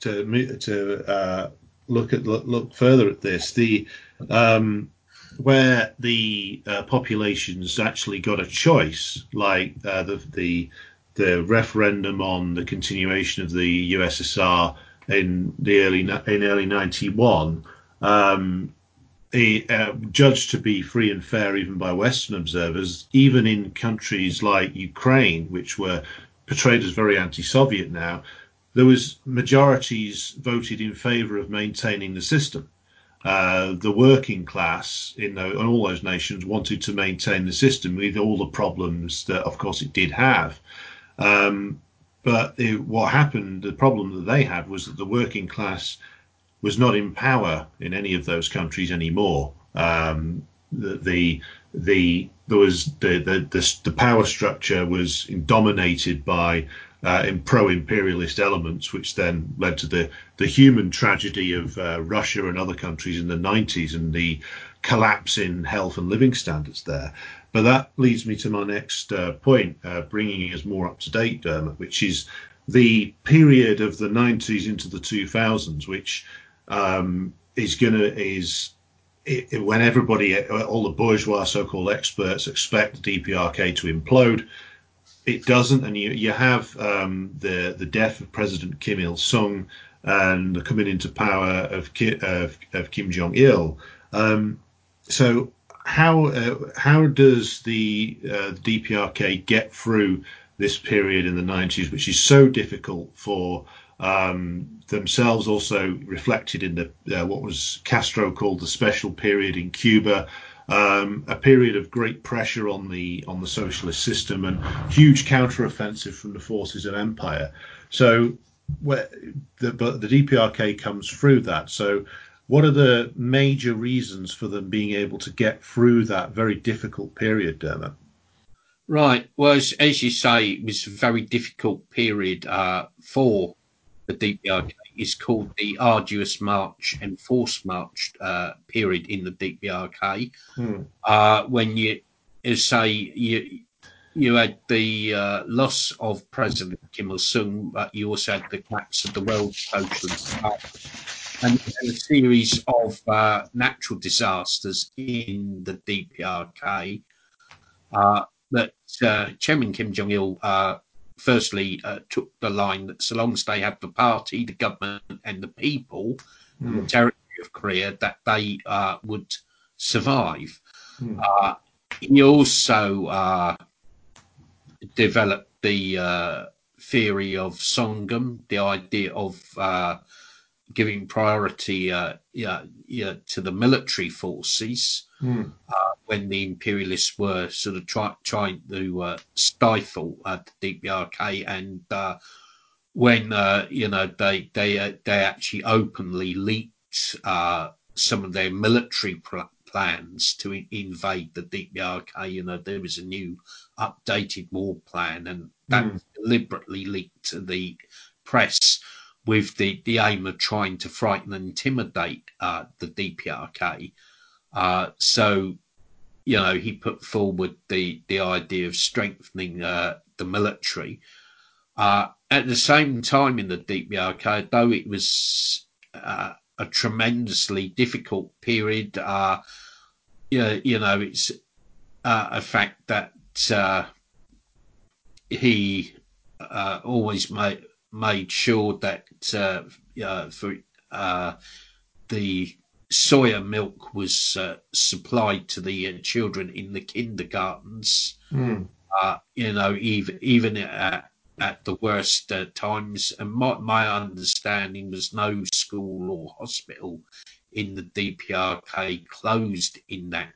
to to uh, look at look, look, further at this the um, where the uh, populations actually got a choice, like uh, the the the referendum on the continuation of the USSR in the early in early '91, um, uh, judged to be free and fair even by Western observers, even in countries like Ukraine, which were portrayed as very anti-Soviet now, there was majorities voted in favour of maintaining the system. Uh, the working class in, the, in, all those nations wanted to maintain the system with all the problems that, of course, it did have. Um, but it, what happened, the problem that they had was that the working class was not in power in any of those countries anymore. Um, the, the, the there was the, the the, the power structure was dominated by uh, pro-imperialist elements, which then led to the the human tragedy of uh, Russia and other countries in the 90s and the collapse in health and living standards there. But that leads me to my next uh, point, uh, bringing us more up to date, Dermot, which is the period of the 90s into the 2000s, which um, is gonna is it, when everybody, all the bourgeois so-called experts expect the DPRK to implode, it doesn't, and you you have um, the the death of President Kim Il Sung and the coming into power of Ki, of, of, Kim Jong Il. Um, so how uh, how does the uh, DPRK get through this period in the 90s, which is so difficult for um, themselves, also reflected in the uh, what was Castro called the special period in Cuba, um, a period of great pressure on the on the socialist system and huge counteroffensive from the forces of empire. So, where the, but the DPRK comes through that. So, what are the major reasons for them being able to get through that very difficult period, Dermot? Right. Well, as, as you say, it was a very difficult period uh, for the DPRK It's called the arduous march and forced march uh, period in the DPRK. Hmm. Uh, when you, as say, you you had the uh, loss of President Kim Il Sung, but you also had the collapse of the World Socialist Party and, and, a series of uh, natural disasters in the DPRK. Uh, that uh, Chairman Kim Jong Il firstly uh, took the line that so long as they have the party, the government, and the people, mm. in the hmm. territory of Korea, that they uh, would survive. Mm. Uh, he also uh, developed the uh, theory of Songun, the idea of uh, giving priority yeah, yeah, to the military forces. Mm when the imperialists were sort of try, trying to uh, stifle uh, the DPRK and uh, when uh, you know they they uh, they actually openly leaked uh, some of their military pl- plans to in- invade the DPRK. You know there was a new updated war plan, and that mm. was deliberately leaked to the press with the, the aim of trying to frighten and intimidate the DPRK. so you know, he put forward the the idea of strengthening uh, the military. Uh, at the same time, in the DPRK, though it was uh, a tremendously difficult period, uh, you, you know, it's uh, a fact that uh, he uh, always made made sure that for the soya milk was uh, supplied to the uh, children in the kindergartens. Mm. Uh, you know, even even at, at the worst uh, times. And my, my understanding was no school or hospital in the DPRK closed in that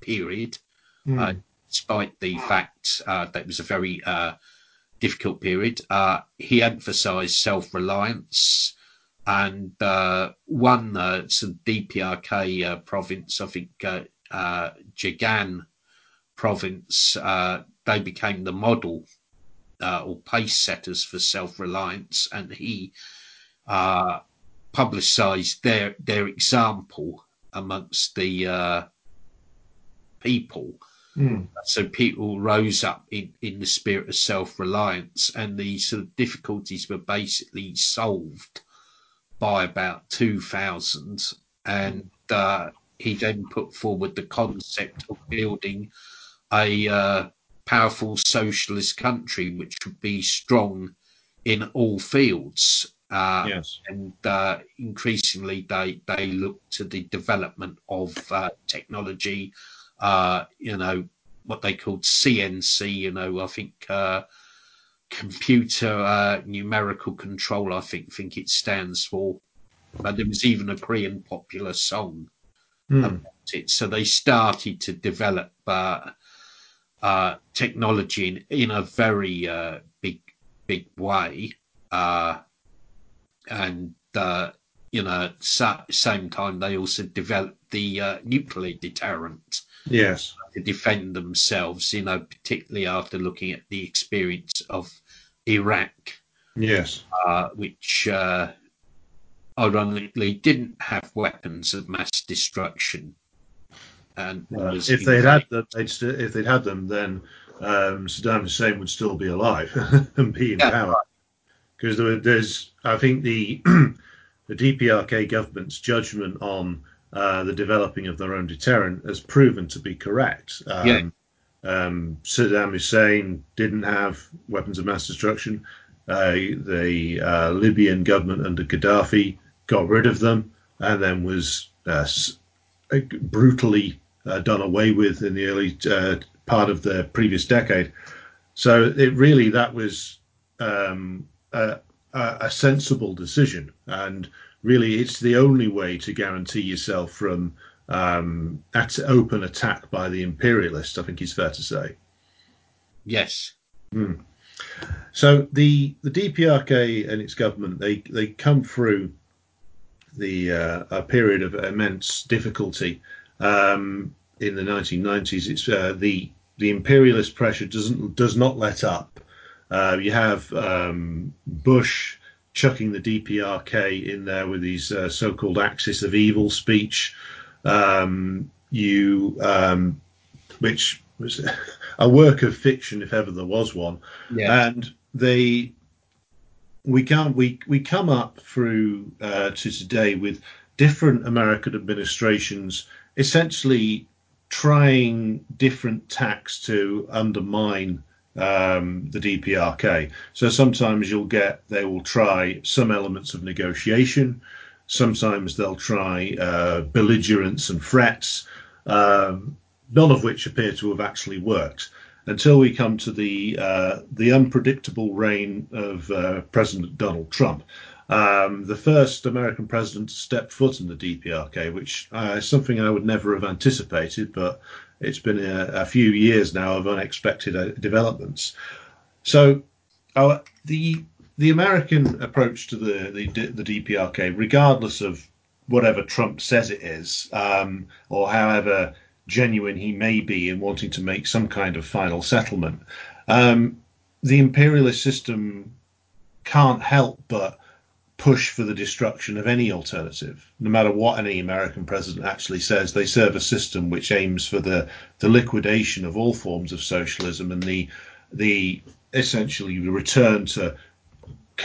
period, mm. despite the fact uh, that it was a very difficult period. he emphasised self reliance and uh, one uh, some DPRK uh, province, I think uh, uh Jagang province, uh, they became the model uh, or pace setters for self reliance, and he uh, publicised their their example amongst the uh, people. Mm. So people rose up in, in the spirit of self reliance, and the sort of difficulties were basically solved by about 2000. And uh, he then put forward the concept of building a uh, powerful socialist country which would be strong in all fields. Uh, Yes. and uh, increasingly they they look to the development of uh, technology. Uh, you know what they called CNC. You know, I think uh, computer uh, numerical control. I think think it stands for. But there was even a Korean popular song Mm. about it. So they started to develop uh, uh, technology in, in a very uh, big big way, uh, and uh, you know, at the same time they also developed the uh, nuclear deterrent Yes. to defend themselves. You know, particularly after looking at the experience of Iraq, Yes. uh, which uh, ironically didn't have weapons of mass destruction. And was if they'd had them, they'd st- if they'd had them, then um, Saddam Hussein would still be alive and be in Yeah, power. Because there, there's, I think the the DPRK government's judgment on uh, the developing of their own deterrent has proven to be correct. Um, Yeah. um, Saddam Hussein didn't have weapons of mass destruction. Uh, the uh, Libyan government under Gaddafi got rid of them and then was uh, uh, brutally uh, done away with in the early uh, part of the previous decade. So it really that was um, a, a a sensible decision, and really it's the only way to guarantee yourself from um, at open attack by the imperialists. I think it's fair to say. yes, So the the DPRK and its government they they come through the uh, a period of immense difficulty um, in the 1990s. It's uh, the the imperialist pressure doesn't does not let up. Uh, you have um, Bush chucking the DPRK in there with his uh, so-called axis of evil speech. Um, you um, which was a work of fiction if ever there was one yeah, and they we come we we come up through uh, to today with different American administrations essentially trying different tacks to undermine um, the DPRK. So sometimes you'll get they will try some elements of negotiation. Sometimes they'll try uh, belligerence and threats, um, none of which appear to have actually worked until we come to the uh, the unpredictable reign of uh, President Donald Trump, um, the first American president to step foot in the DPRK, which uh, is something I would never have anticipated, but it's been a, a few years now of unexpected uh, developments. So, our, the the American approach to the, the the DPRK, regardless of whatever Trump says it is, um, or however genuine he may be in wanting to make some kind of final settlement, um, the imperialist system can't help but push for the destruction of any alternative. No matter what any American president actually says, they serve a system which aims for the, the liquidation of all forms of socialism and the the essentially return to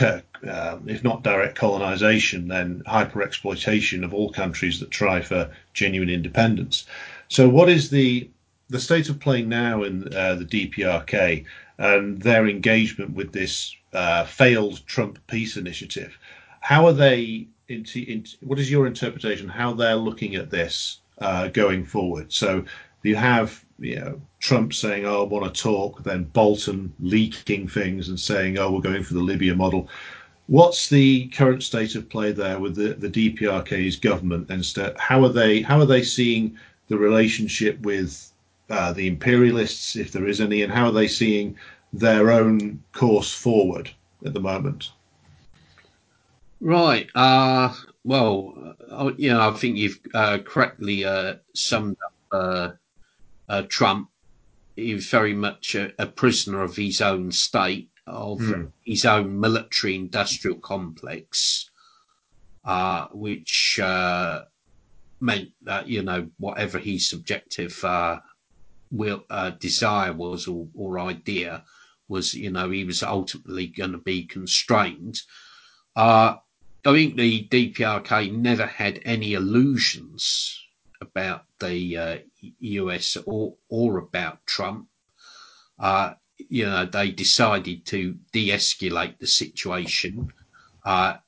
uh, if not direct colonization, then hyper exploitation of all countries that try for genuine independence. So, what is the the state of play now in uh, the DPRK and their engagement with this uh, failed Trump peace initiative? How are they? What is your interpretation? How they're looking at this uh, going forward? So you have you know Trump saying, "Oh, I want to talk," then Bolton leaking things and saying, "Oh, we're going for the Libya model." What's the current state of play there with the, the DPRK's government, and st- how are they how are they seeing the relationship with uh, the imperialists, if there is any, and how are they seeing their own course forward at the moment? Right. Uh, well, uh, you know, I think you've uh, correctly uh, summed up uh, uh, Trump. He was very much a, a prisoner of his own state, of mm. his own military industrial complex, uh, which uh, meant that you know whatever his subjective uh, will uh, desire was or, or, idea was, you know, he was ultimately going to be constrained. Uh, I think the DPRK never had any illusions about the US uh, or or about Trump. Uh, you know, they decided to de-escalate the situation. Uh,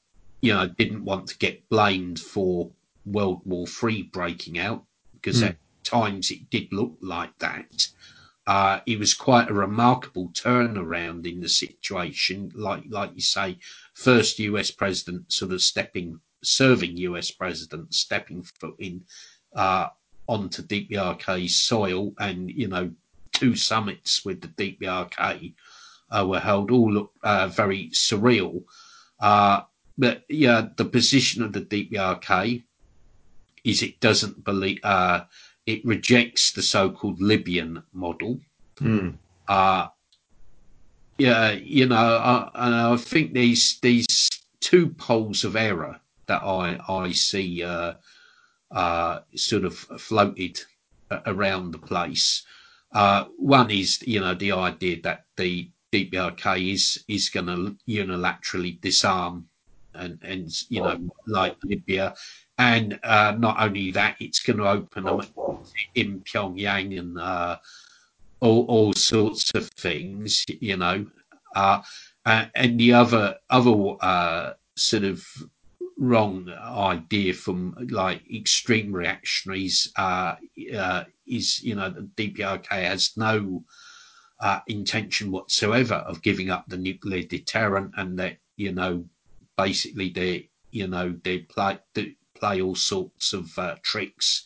you know, didn't want to get blamed for World War Three breaking out because mm. at times it did look like that. Uh, it was quite a remarkable turnaround in the situation. Like, like you say, first US president sort of stepping, serving US president stepping foot in uh, onto DPRK soil, and you know, two summits with the DPRK uh, were held. All look uh, very surreal. Uh, but yeah, the position of the DPRK is it doesn't believe uh, it rejects the so-called Libyan model. Mm. Uh, yeah, you know, I, I think these these two poles of error that I I see uh, uh, sort of floated around the place. Uh, one is, you know, the idea that the DPRK is is going to unilaterally disarm and and you know, like Libya, and uh, not only that, it's going to open them in Pyongyang and uh, all, all sorts of things, you know. Uh, and the other other uh, sort of wrong idea from like extreme reactionaries uh, uh, is, you know, the DPRK has no intention whatsoever of giving up the nuclear deterrent, and that you know, basically they, you know, they play. They, play all sorts of uh, tricks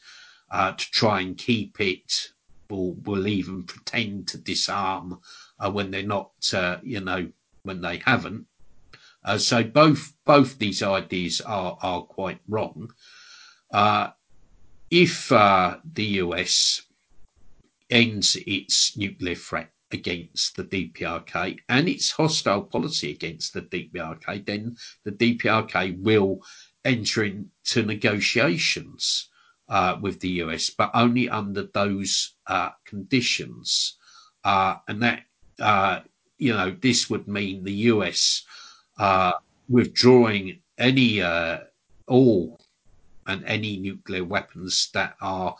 uh, to try and keep it, or will even pretend to disarm uh, when they're not, uh, you know, when they haven't. Uh, so both both these ideas are are quite wrong. Uh, if the US ends its nuclear threat against the DPRK and its hostile policy against the DPRK, then the DPRK will enter into negotiations uh, with the US, but only under those uh, conditions. Uh, and that, uh, you know, this would mean the US uh, withdrawing any, uh, all, and any nuclear weapons that are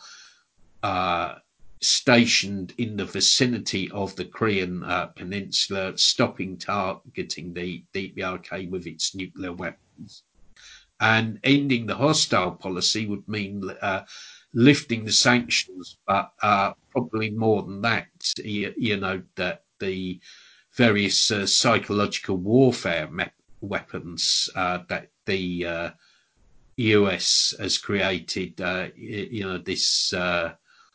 stationed in the vicinity of the Korean Peninsula, stopping targeting the DPRK with its nuclear weapons and ending the hostile policy would mean uh, lifting the sanctions, but uh, probably more than that. You, you, know that the various uh, psychological warfare me- weapons uh, that the US uh, has created, uh, you know, this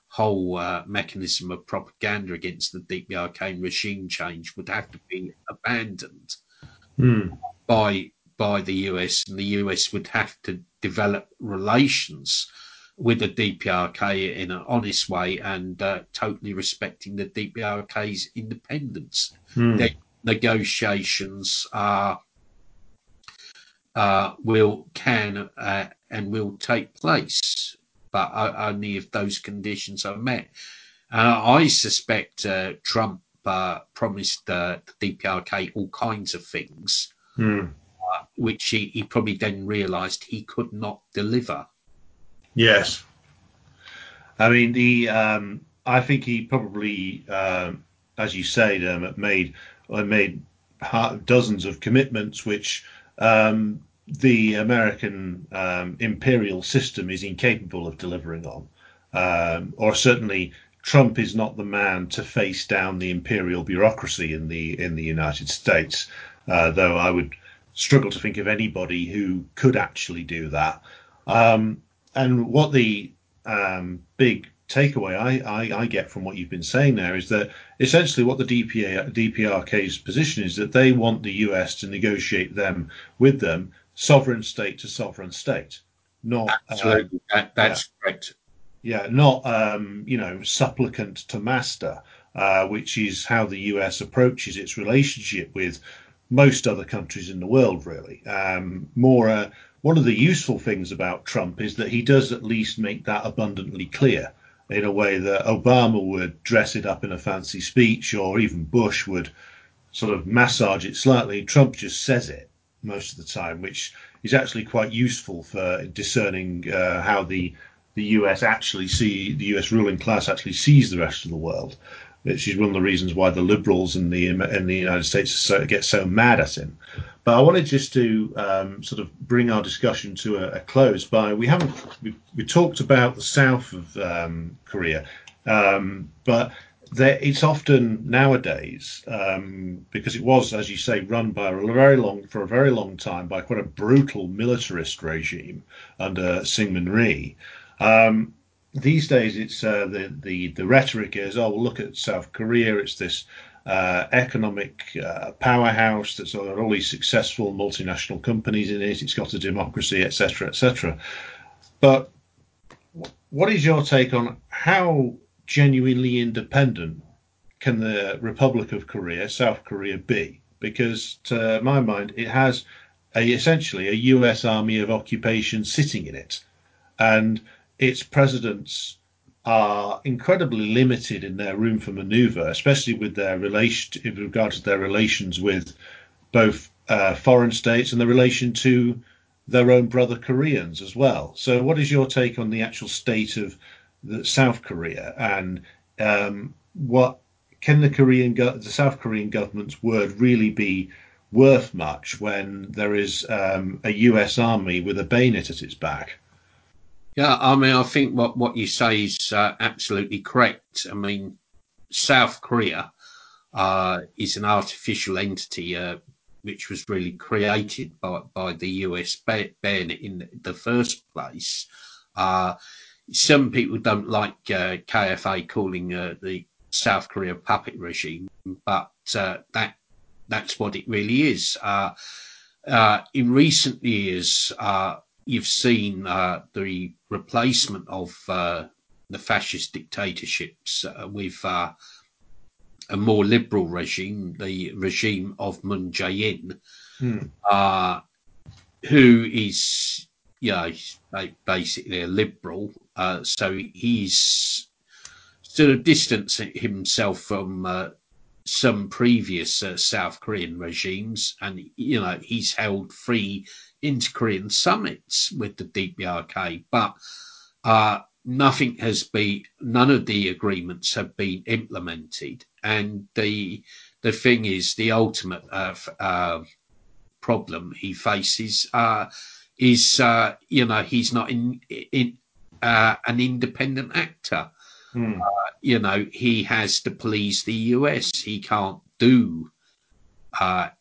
whole mechanism of propaganda against the DPRK regime change would have to be abandoned mm. by by the US, and the US would have to develop relations with the DPRK in an honest way and uh, totally respecting the DPRK's independence. Hmm. The negotiations are uh, will can uh, and will take place, but only if those conditions are met. I suspect uh, Trump uh, promised uh, the DPRK all kinds of things. Hmm which he, he probably then realised he could not deliver. Yes, I mean the um, I think he probably, uh, as you say, um, made made dozens of commitments which um, the American um, imperial system is incapable of delivering on, um, or certainly Trump is not the man to face down the imperial bureaucracy in the in the United States. Uh, though I would struggle to think of anybody who could actually do that. Um, and what the um, big takeaway I, I, I, get from what you've been saying there is that essentially what the DPA, DPRK's position is that they want the US to negotiate them with them, sovereign state to sovereign state, not absolutely uh, that, that's yeah. correct. Yeah, not um, you know supplicant to master. uh, which is how the US approaches its relationship with most other countries in the world, really. Um, more, uh, one of the useful things about Trump is that he does at least make that abundantly clear in a way that Obama would dress it up in a fancy speech, or even Bush would sort of massage it slightly. Trump just says it most of the time, which is actually quite useful for discerning uh, how the the US actually see the US ruling class actually sees the rest of the world which is one of the reasons why the liberals in the in the United States so, get so mad at him. But I wanted just to um, sort of bring our discussion to a, a close by we haven't we, we, talked about the south of um, Korea, um, but there, it's often nowadays um, because it was, as you say, run by a very long for a very long time by quite a brutal militarist regime under Syngman Rhee. Um, these days it's uh, the, the the rhetoric is oh look at South Korea. It's this uh, economic uh, powerhouse that's got all these successful multinational companies in it. It's got a democracy etc etc but what is your take on how genuinely independent can the Republic of Korea South Korea be? Because to my mind it has a essentially a US army of occupation sitting in it. And its presidents are incredibly limited in their room for maneuver, especially with their relation in regard to their relations with both uh, foreign states and the relation to their own brother Koreans as well. So, what is your take on the actual state of the South Korea and um, what can the Korean the South Korean government's word really be worth much when there is um, a U.S. army with a bayonet at its back? Yeah, I mean, I think what, what you say is uh, absolutely correct. I mean, South Korea uh, is an artificial entity uh, which was really created by, by the US ban in the first place. Uh, some people don't like uh, KFA calling uh, the South Korea puppet regime, but that that's what it really is. in recent years, you've seen uh, the replacement of uh, the fascist dictatorships uh, with uh, a more liberal regime, the regime of Moon Jae-in, hmm. Uh, who is, you know, basically a liberal. Uh, so he's sort of distancing himself from some previous South Korean regimes, and you know he's held free inter-Korean summits with the DPRK, but uh, nothing has been, none of the agreements have been implemented. And the the thing is, the ultimate uh, uh, problem he faces uh, is, uh, you know, he's not in, in uh, an independent actor. Hmm. you know, he has to please the US. He can't do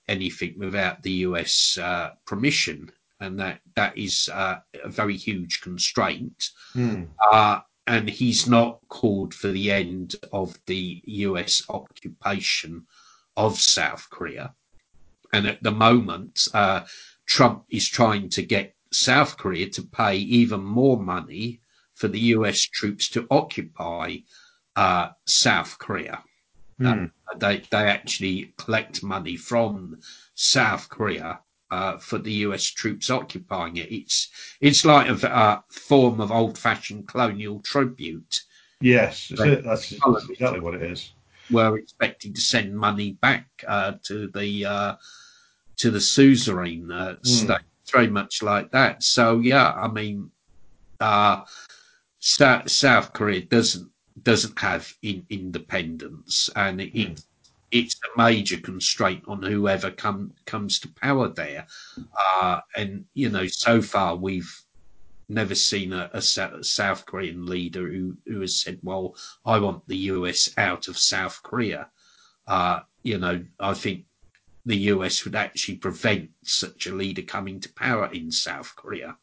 anything without the US uh, permission, and that that is uh, a very huge constraint. Mm. and he's not called for the end of the US occupation of South Korea. And at the moment, uh, Trump is trying to get South Korea to pay even more money for the US troops to occupy uh, South Korea. Mm. Uh, they they actually collect money from South Korea uh, for the US troops occupying it. It's it's like a, a form of old-fashioned colonial tribute. Yes, that's, that's, exactly what it is. We're expecting to send money back uh, to the uh, to the suzerain mm. state, very much like that. So yeah, I mean, uh, South Korea doesn't doesn't have in, independence, and it, mm. it's a major constraint on whoever come, comes to power there. Uh, and you know, so far we've never seen a, a, South Korean leader who, who has said, "Well, I want the US out of South Korea." Uh, you know, I think the US would actually prevent such a leader coming to power in South Korea.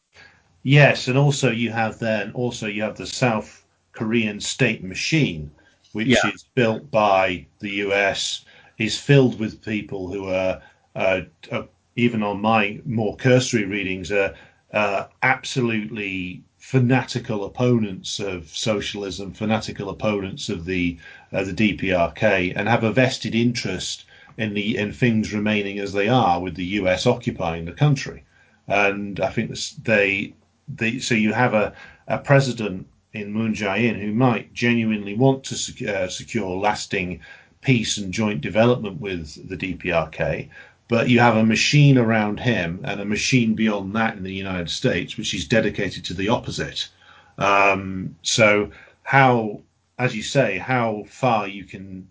Yes, and also you have then also you have the South Korean state machine, which yeah. is built by the US, is filled with people who are, uh, uh, even on my more cursory readings, are uh, absolutely fanatical opponents of socialism, fanatical opponents of the uh, the DPRK, and have a vested interest in the in things remaining as they are, with the US occupying the country. And I think they, they so you have a, a president in Moon Jae-in who might genuinely want to sec- uh, secure lasting peace and joint development with the DPRK, but you have a machine around him and a machine beyond that in the United States, which is dedicated to the opposite. Um, so how, as you say, how far you can,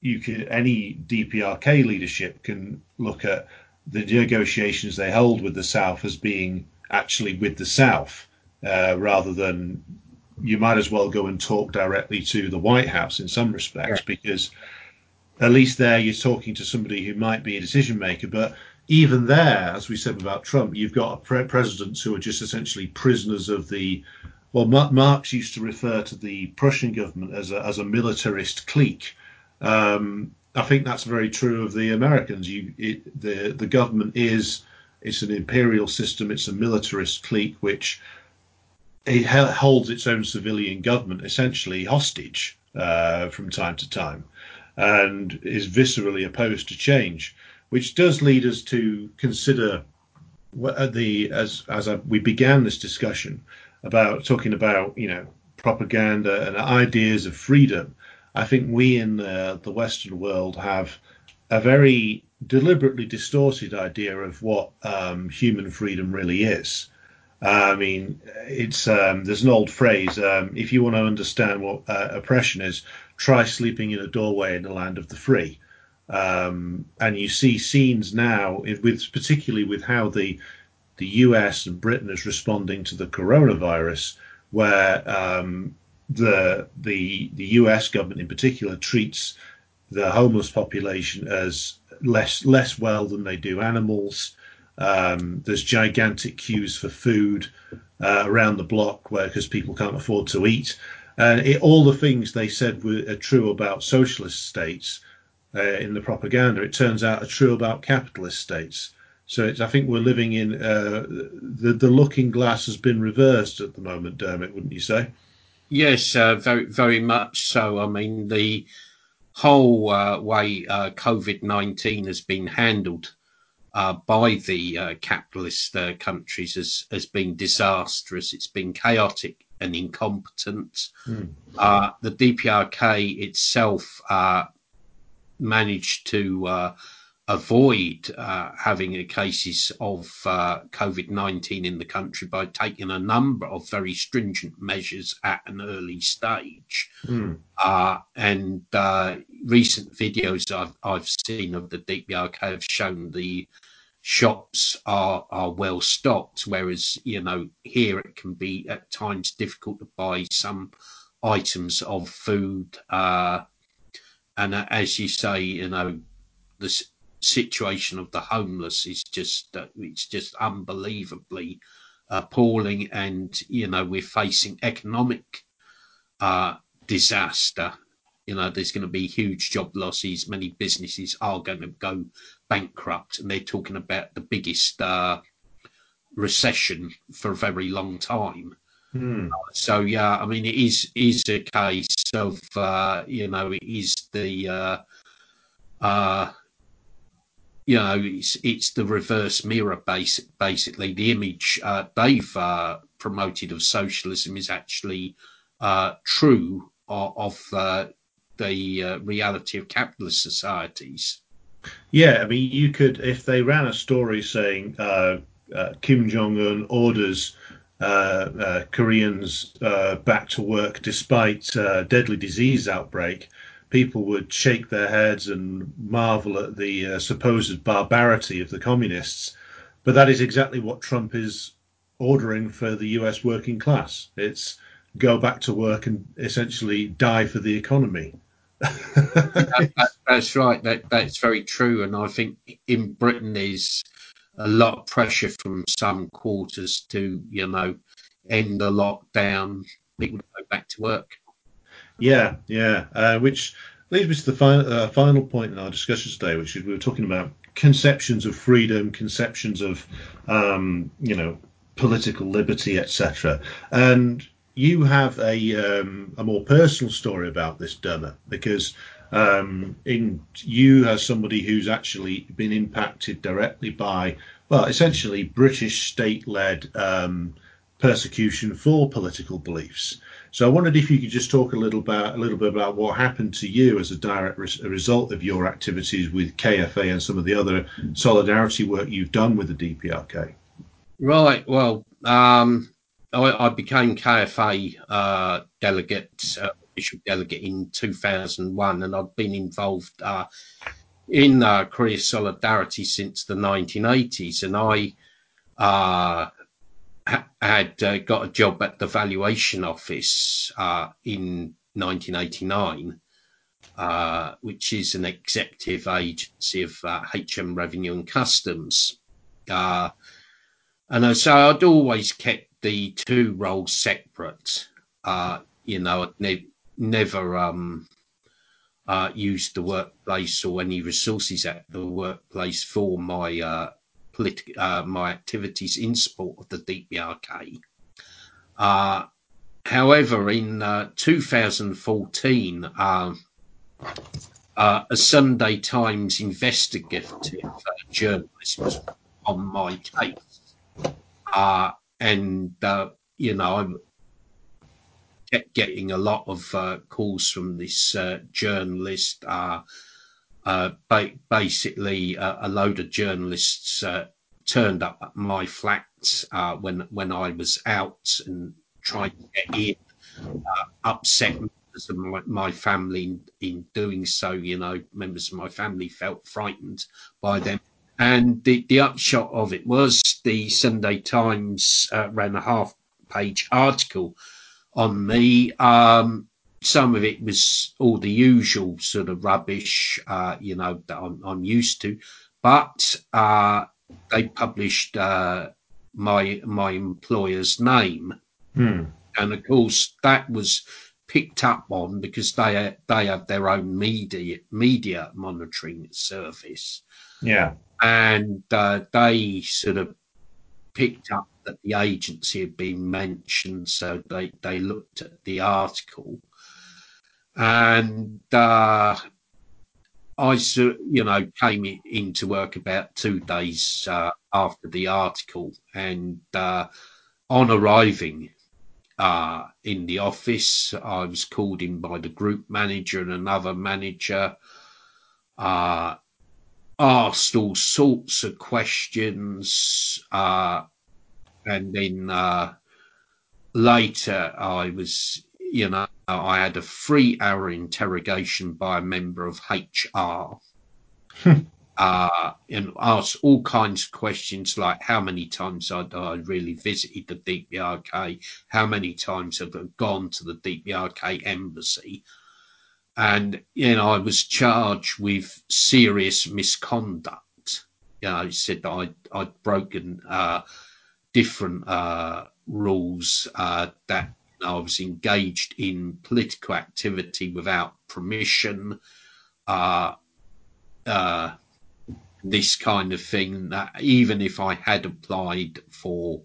you can any DPRK leadership can look at the negotiations they hold with the South as being actually with the South, uh, rather than you might as well go and talk directly to the White House in some respects, yeah. because at least there you're talking to somebody who might be a decision maker. But even there, as we said about Trump, you've got pre- presidents who are just essentially prisoners of the. Well, Marx used to refer to the Prussian government as a, as a militarist clique. Um, I think that's very true of the Americans. You, it, the the government is it's an imperial system. It's a militarist clique which it holds its own civilian government essentially hostage uh, from time to time and is viscerally opposed to change, which does lead us to consider the as as we began this discussion about talking about you know propaganda and ideas of freedom. I think we in the, the Western world have a very deliberately distorted idea of what um, human freedom really is. Uh, I mean, it's um, there's an old phrase: um, if you want to understand what uh, oppression is, try sleeping in a doorway in the land of the free. Um, and you see scenes now, with particularly with how the the US and Britain is responding to the coronavirus, where um, the the the US government in particular treats the homeless population as less less well than they do animals. Um, there's gigantic queues for food uh, around the block where because people can't afford to eat. And it, all the things they said were are true about socialist states uh, in the propaganda, it turns out are true about capitalist states. So I think we're living in uh, the the looking glass has been reversed at the moment, Dermot, wouldn't you say? Yes, uh, very very much so. I mean, the whole uh, way COVID nineteen has been handled uh, by the uh, capitalist uh, countries has, has been disastrous. It's been chaotic and incompetent. Mm. the DPRK itself uh, managed to uh, avoid having cases of COVID 19 in the country by taking a number of very stringent measures at an early stage. Mm. and recent videos I've, I've seen of the DPRK have shown the shops are are well stocked whereas you know here it can be at times difficult to buy some items of food uh, and uh, as you say you know the situation of the homeless is just uh, it's just unbelievably appalling and you know we're facing economic uh, disaster you know there's going to be huge job losses. Many businesses are going to go bankrupt and they're talking about the biggest uh, recession for a very long time. Hmm. so yeah i mean it is is a case of uh, you know it is the uh, uh, you know it's it's the reverse mirror base basically. The image uh, they've uh, promoted of socialism is actually uh, true of, of the uh, reality of capitalist societies. Yeah, I mean, you could if they ran a story saying uh, uh, Kim Jong Un orders uh, uh, Koreans uh, back to work despite deadly disease outbreak, people would shake their heads and marvel at the supposed barbarity of the communists. But that is exactly what Trump is ordering for the U.S. working class. It's go back to work and essentially die for the economy that, that's right. That that's very true. And I think in Britain there's a lot of pressure from some quarters to you know end the lockdown, people go back to work. Yeah, yeah. Uh, which leads me to the final uh, final point in our discussion today, which is we were talking about conceptions of freedom, conceptions of um, you know political liberty, etc. And you have a um, a more personal story about this, Dermot, because um, in you as somebody who's actually been impacted directly by, well, essentially British state-led um, persecution for political beliefs. So I wondered if you could just talk a little about a little bit about what happened to you as a direct a result of your activities with KFA and some of the other solidarity work you've done with the DPRK. Right. Well, um, I, I, became KFA uh, delegate, uh, official delegate in 2001, and I've been involved uh, in uh, Korea Solidarity since the 1980s. And I uh, ha- had uh, got a job at the valuation office uh, in 1989. Uh, which is an executive agency of HM Revenue and Customs. Uh, and so I'd always kept the two roles separate. Uh, you know, I'd ne- never um, uh, used the workplace or any resources at the workplace for my uh, uh, my activities in support of the DPRK. Uh, however, in uh, 2014, um, uh, a Sunday Times investigative journalist was on my case uh, and, uh, you know, I'm getting a lot of uh, calls from this uh, journalist. Uh, uh, ba- basically, a load of journalists turned up at my flat when when I was out and tried to get in, upset members of my, my family in, in, doing so. You know, members of my family felt frightened by them and the, the upshot of it was the Sunday Times uh, ran a half page article on me. Um, some of it was all the usual sort of rubbish, uh, you know, that I'm, I'm used to. But uh, they published uh, my my employer's name, hmm. and of course that was picked up on because they they have their own media media monitoring service. Yeah and uh, they sort of picked up that the agency had been mentioned, so they, they looked at the article, and uh, I, you know, came into work about two days uh, after the article, and uh, on arriving uh, in the office, I was called in by the group manager and another manager. Asked all sorts of questions, uh, and then uh, later I was, you know, I had a three-hour interrogation by a member of HR. uh, and asked all kinds of questions like how many times I'd, I really visited the DPRK, how many times I gone to the DPRK embassy, and you know I was charged with serious misconduct. You know, I said that I'd, I'd broken uh, different uh, rules uh, that I was engaged in political activity without permission. Uh, uh, this kind of thing that even if I had applied for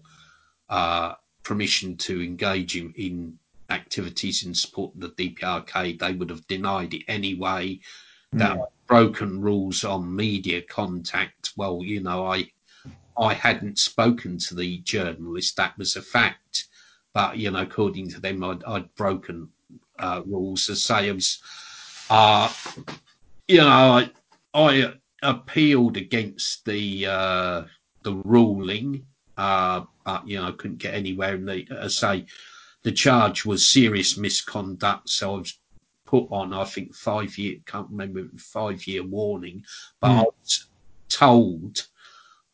uh, permission to engage in, in activities in support of the DPRK, they would have denied it anyway. Mm. That broken rules on media contact. Well, you know, I I hadn't spoken to the journalist. That was a fact. But you know, according to them, I'd, I'd broken uh, rules. As say, I was, uh, you know, I I appealed against the uh, the ruling, uh, but you know, I couldn't get anywhere. And they, as say, the charge was serious misconduct. So I was put on, I think, five year, can't remember, five year warning, but mm. I was told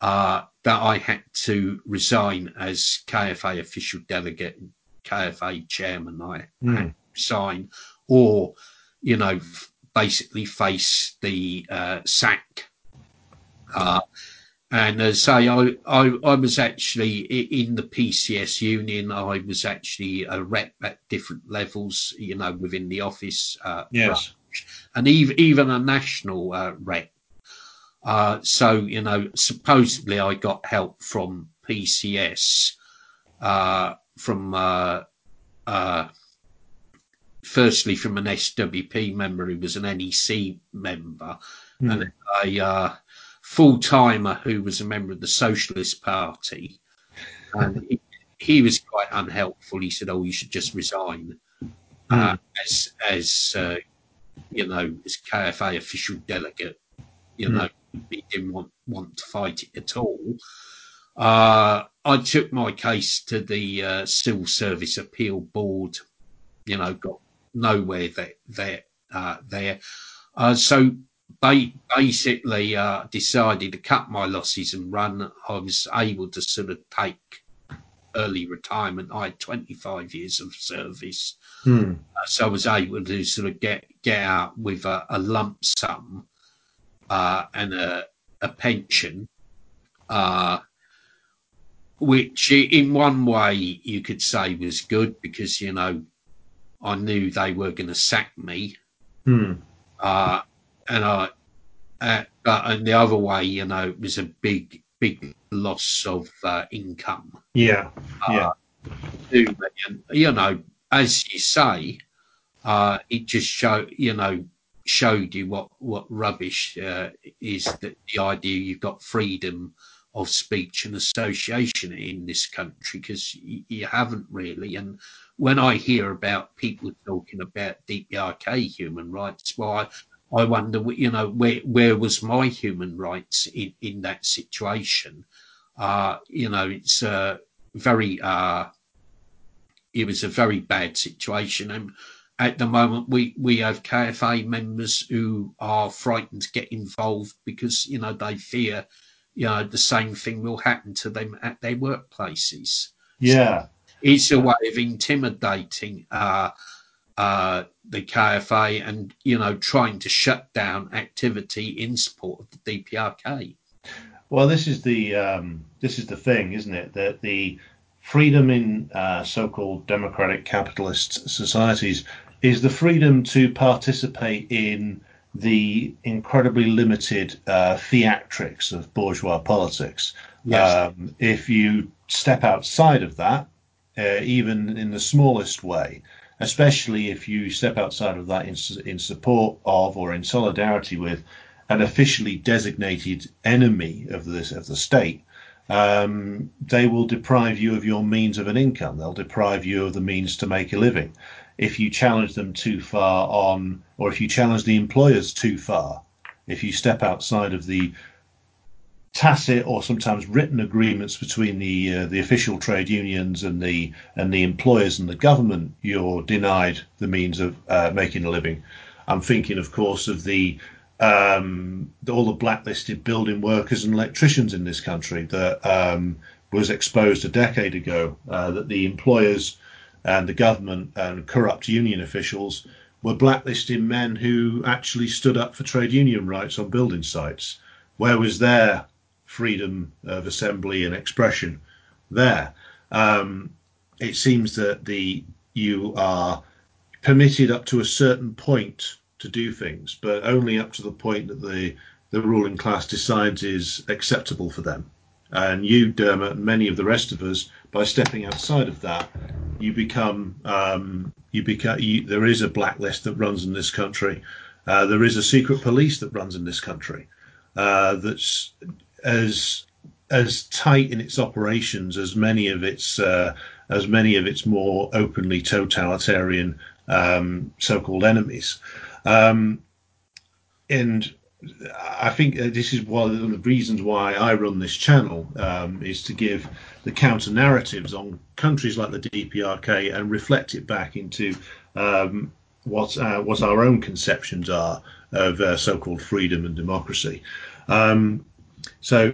uh, that I had to resign as KFA official delegate, KFA chairman. I mm. had to resign or, you know, basically face the uh, sack. Uh, and as I say, I, I, I was actually in the PCS union. I was actually a rep at different levels, you know, within the office. Uh, yes. And even, even a national uh, rep. Uh, so, you know, supposedly I got help from PCS uh, from uh, uh, firstly from an SWP member who was an NEC member, mm. and uh, full timer who was a member of the Socialist Party. And he, he, was quite unhelpful. He said, "Oh, you should just resign." Mm. as as uh, you know, as KFA official delegate, you mm. know, he didn't want want to fight it at all. Uh, I took my case to the uh, Civil Service Appeal Board. You know, got nowhere there there uh, there. Uh, so ba- basically, uh, decided to cut my losses and run. I was able to sort of take early retirement. I had 25 years of service, hmm. Uh, so I was able to sort of get get out with a, a lump sum uh, and a, a pension. Uh, which in one way you could say was good because you know I knew they were going to sack me, hmm. uh, and I, uh, but in the other way, you know, it was a big, big loss of uh, income. Yeah, yeah. And, you know, as you say, uh, it just showed, you know, showed you what what rubbish uh, is that the idea you've got freedom of speech and association in this country because you, you haven't really. And when I hear about people talking about DPRK human rights, well, I, I wonder, you know, where where was my human rights in, in that situation? Uh, you know, it's a very, uh, it was a very bad situation. And at the moment, we, we have KFA members who are frightened to get involved because, you know, they fear you know, the same thing will happen to them at their workplaces. Yeah. So it's a way of intimidating uh, uh, the KFA and, you know, trying to shut down activity in support of the DPRK. Well, this is the um, this is the thing, isn't it? That the freedom in uh, so-called democratic capitalist societies is the freedom to participate in the incredibly limited uh, theatrics of bourgeois politics. Yes. Um, if you step outside of that, uh, even in the smallest way, especially if you step outside of that in, in support of or in solidarity with an officially designated enemy of the of the state, um, they will deprive you of your means of an income. They'll deprive you of the means to make a living if you challenge them too far on, or if you challenge the employers too far, if you step outside of the tacit or sometimes written agreements between the uh, the official trade unions and the and the employers and the government, you're denied the means of uh, making a living. I'm thinking, of course, of the um, all the blacklisted building workers and electricians in this country that um, was exposed a decade ago. Uh, that the employers and the government and corrupt union officials were blacklisting men who actually stood up for trade union rights on building sites. Where was their freedom of assembly and expression there? Um, it seems that the you are permitted up to a certain point to do things, but only up to the point that the the ruling class decides is acceptable for them. And you, Dermot, and many of the rest of us, by stepping outside of that, you become um, you become you, there is a blacklist that runs in this country. Uh, there is a secret police that runs in this country uh, that's as as tight in its operations as many of its uh, as many of its more openly totalitarian um, so-called enemies. Um, and I think this is one of the reasons why I run this channel um, is to give the counter narratives on countries like the DPRK and reflect it back into um, what uh, what our own conceptions are of uh, so-called freedom and democracy. Um, so,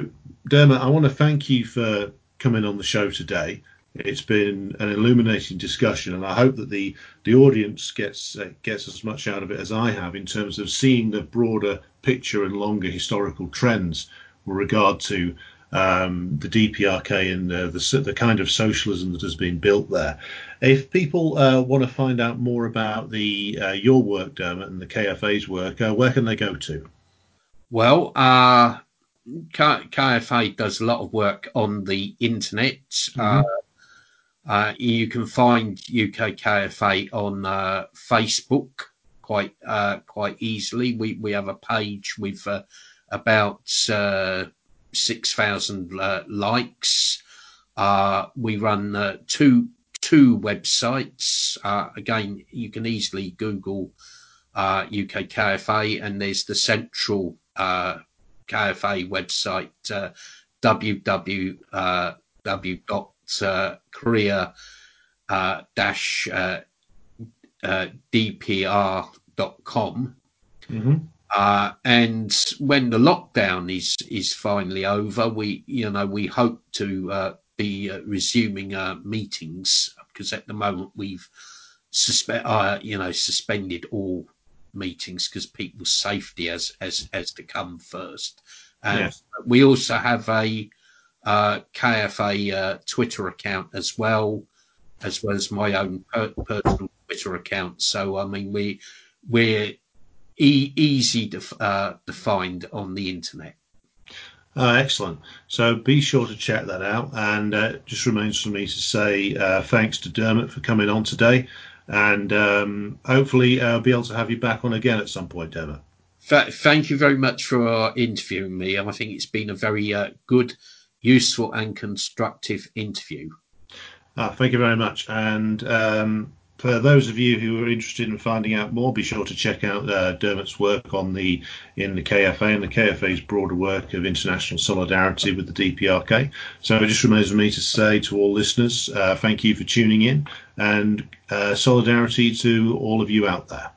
Dermot, I want to thank you for coming on the show today. It's been an illuminating discussion, and I hope that the the audience gets uh, gets as much out of it as I have in terms of seeing the broader picture and longer historical trends with regard to um, the DPRK and uh, the the kind of socialism that has been built there. If people uh, want to find out more about the uh, your work, Dermot, and the KFA's work, uh, where can they go to? Well, uh, KFA does a lot of work on the internet. Mm-hmm Uh, you can find UK KFA on uh, Facebook quite uh, quite easily. We we have a page with uh, about uh, six thousand uh, likes. we run two two websites. again, you can easily Google UK KFA, and there's the central KFA website uh, dash uh, uh, dpr.com. Mm-hmm. Uh, and when the lockdown is is finally over, we you know we hope to uh, be uh, resuming uh, meetings because at the moment we've suspend uh, you know suspended all meetings because people's safety has has has to come first. And yes. we also have a uh, KFA uh, Twitter account as well, as well as my own per- personal Twitter account. So I mean, we we're e- easy to uh, to find on the internet. Uh, excellent. So be sure to check that out. And uh, just remains for me to say uh, thanks to Dermot for coming on today. And um, hopefully I'll be able to have you back on again at some point, Dermot. thank you very much for interviewing me. And I think it's been a very uh, good useful and constructive interview. Ah, thank you very much. And um, for those of you who are interested in finding out more, be sure to check out uh, Dermot's work on the in the KFA and the KFA's broader work of international solidarity with the DPRK. So it just remains for me to say to all listeners, uh, thank you for tuning in and uh, solidarity to all of you out there.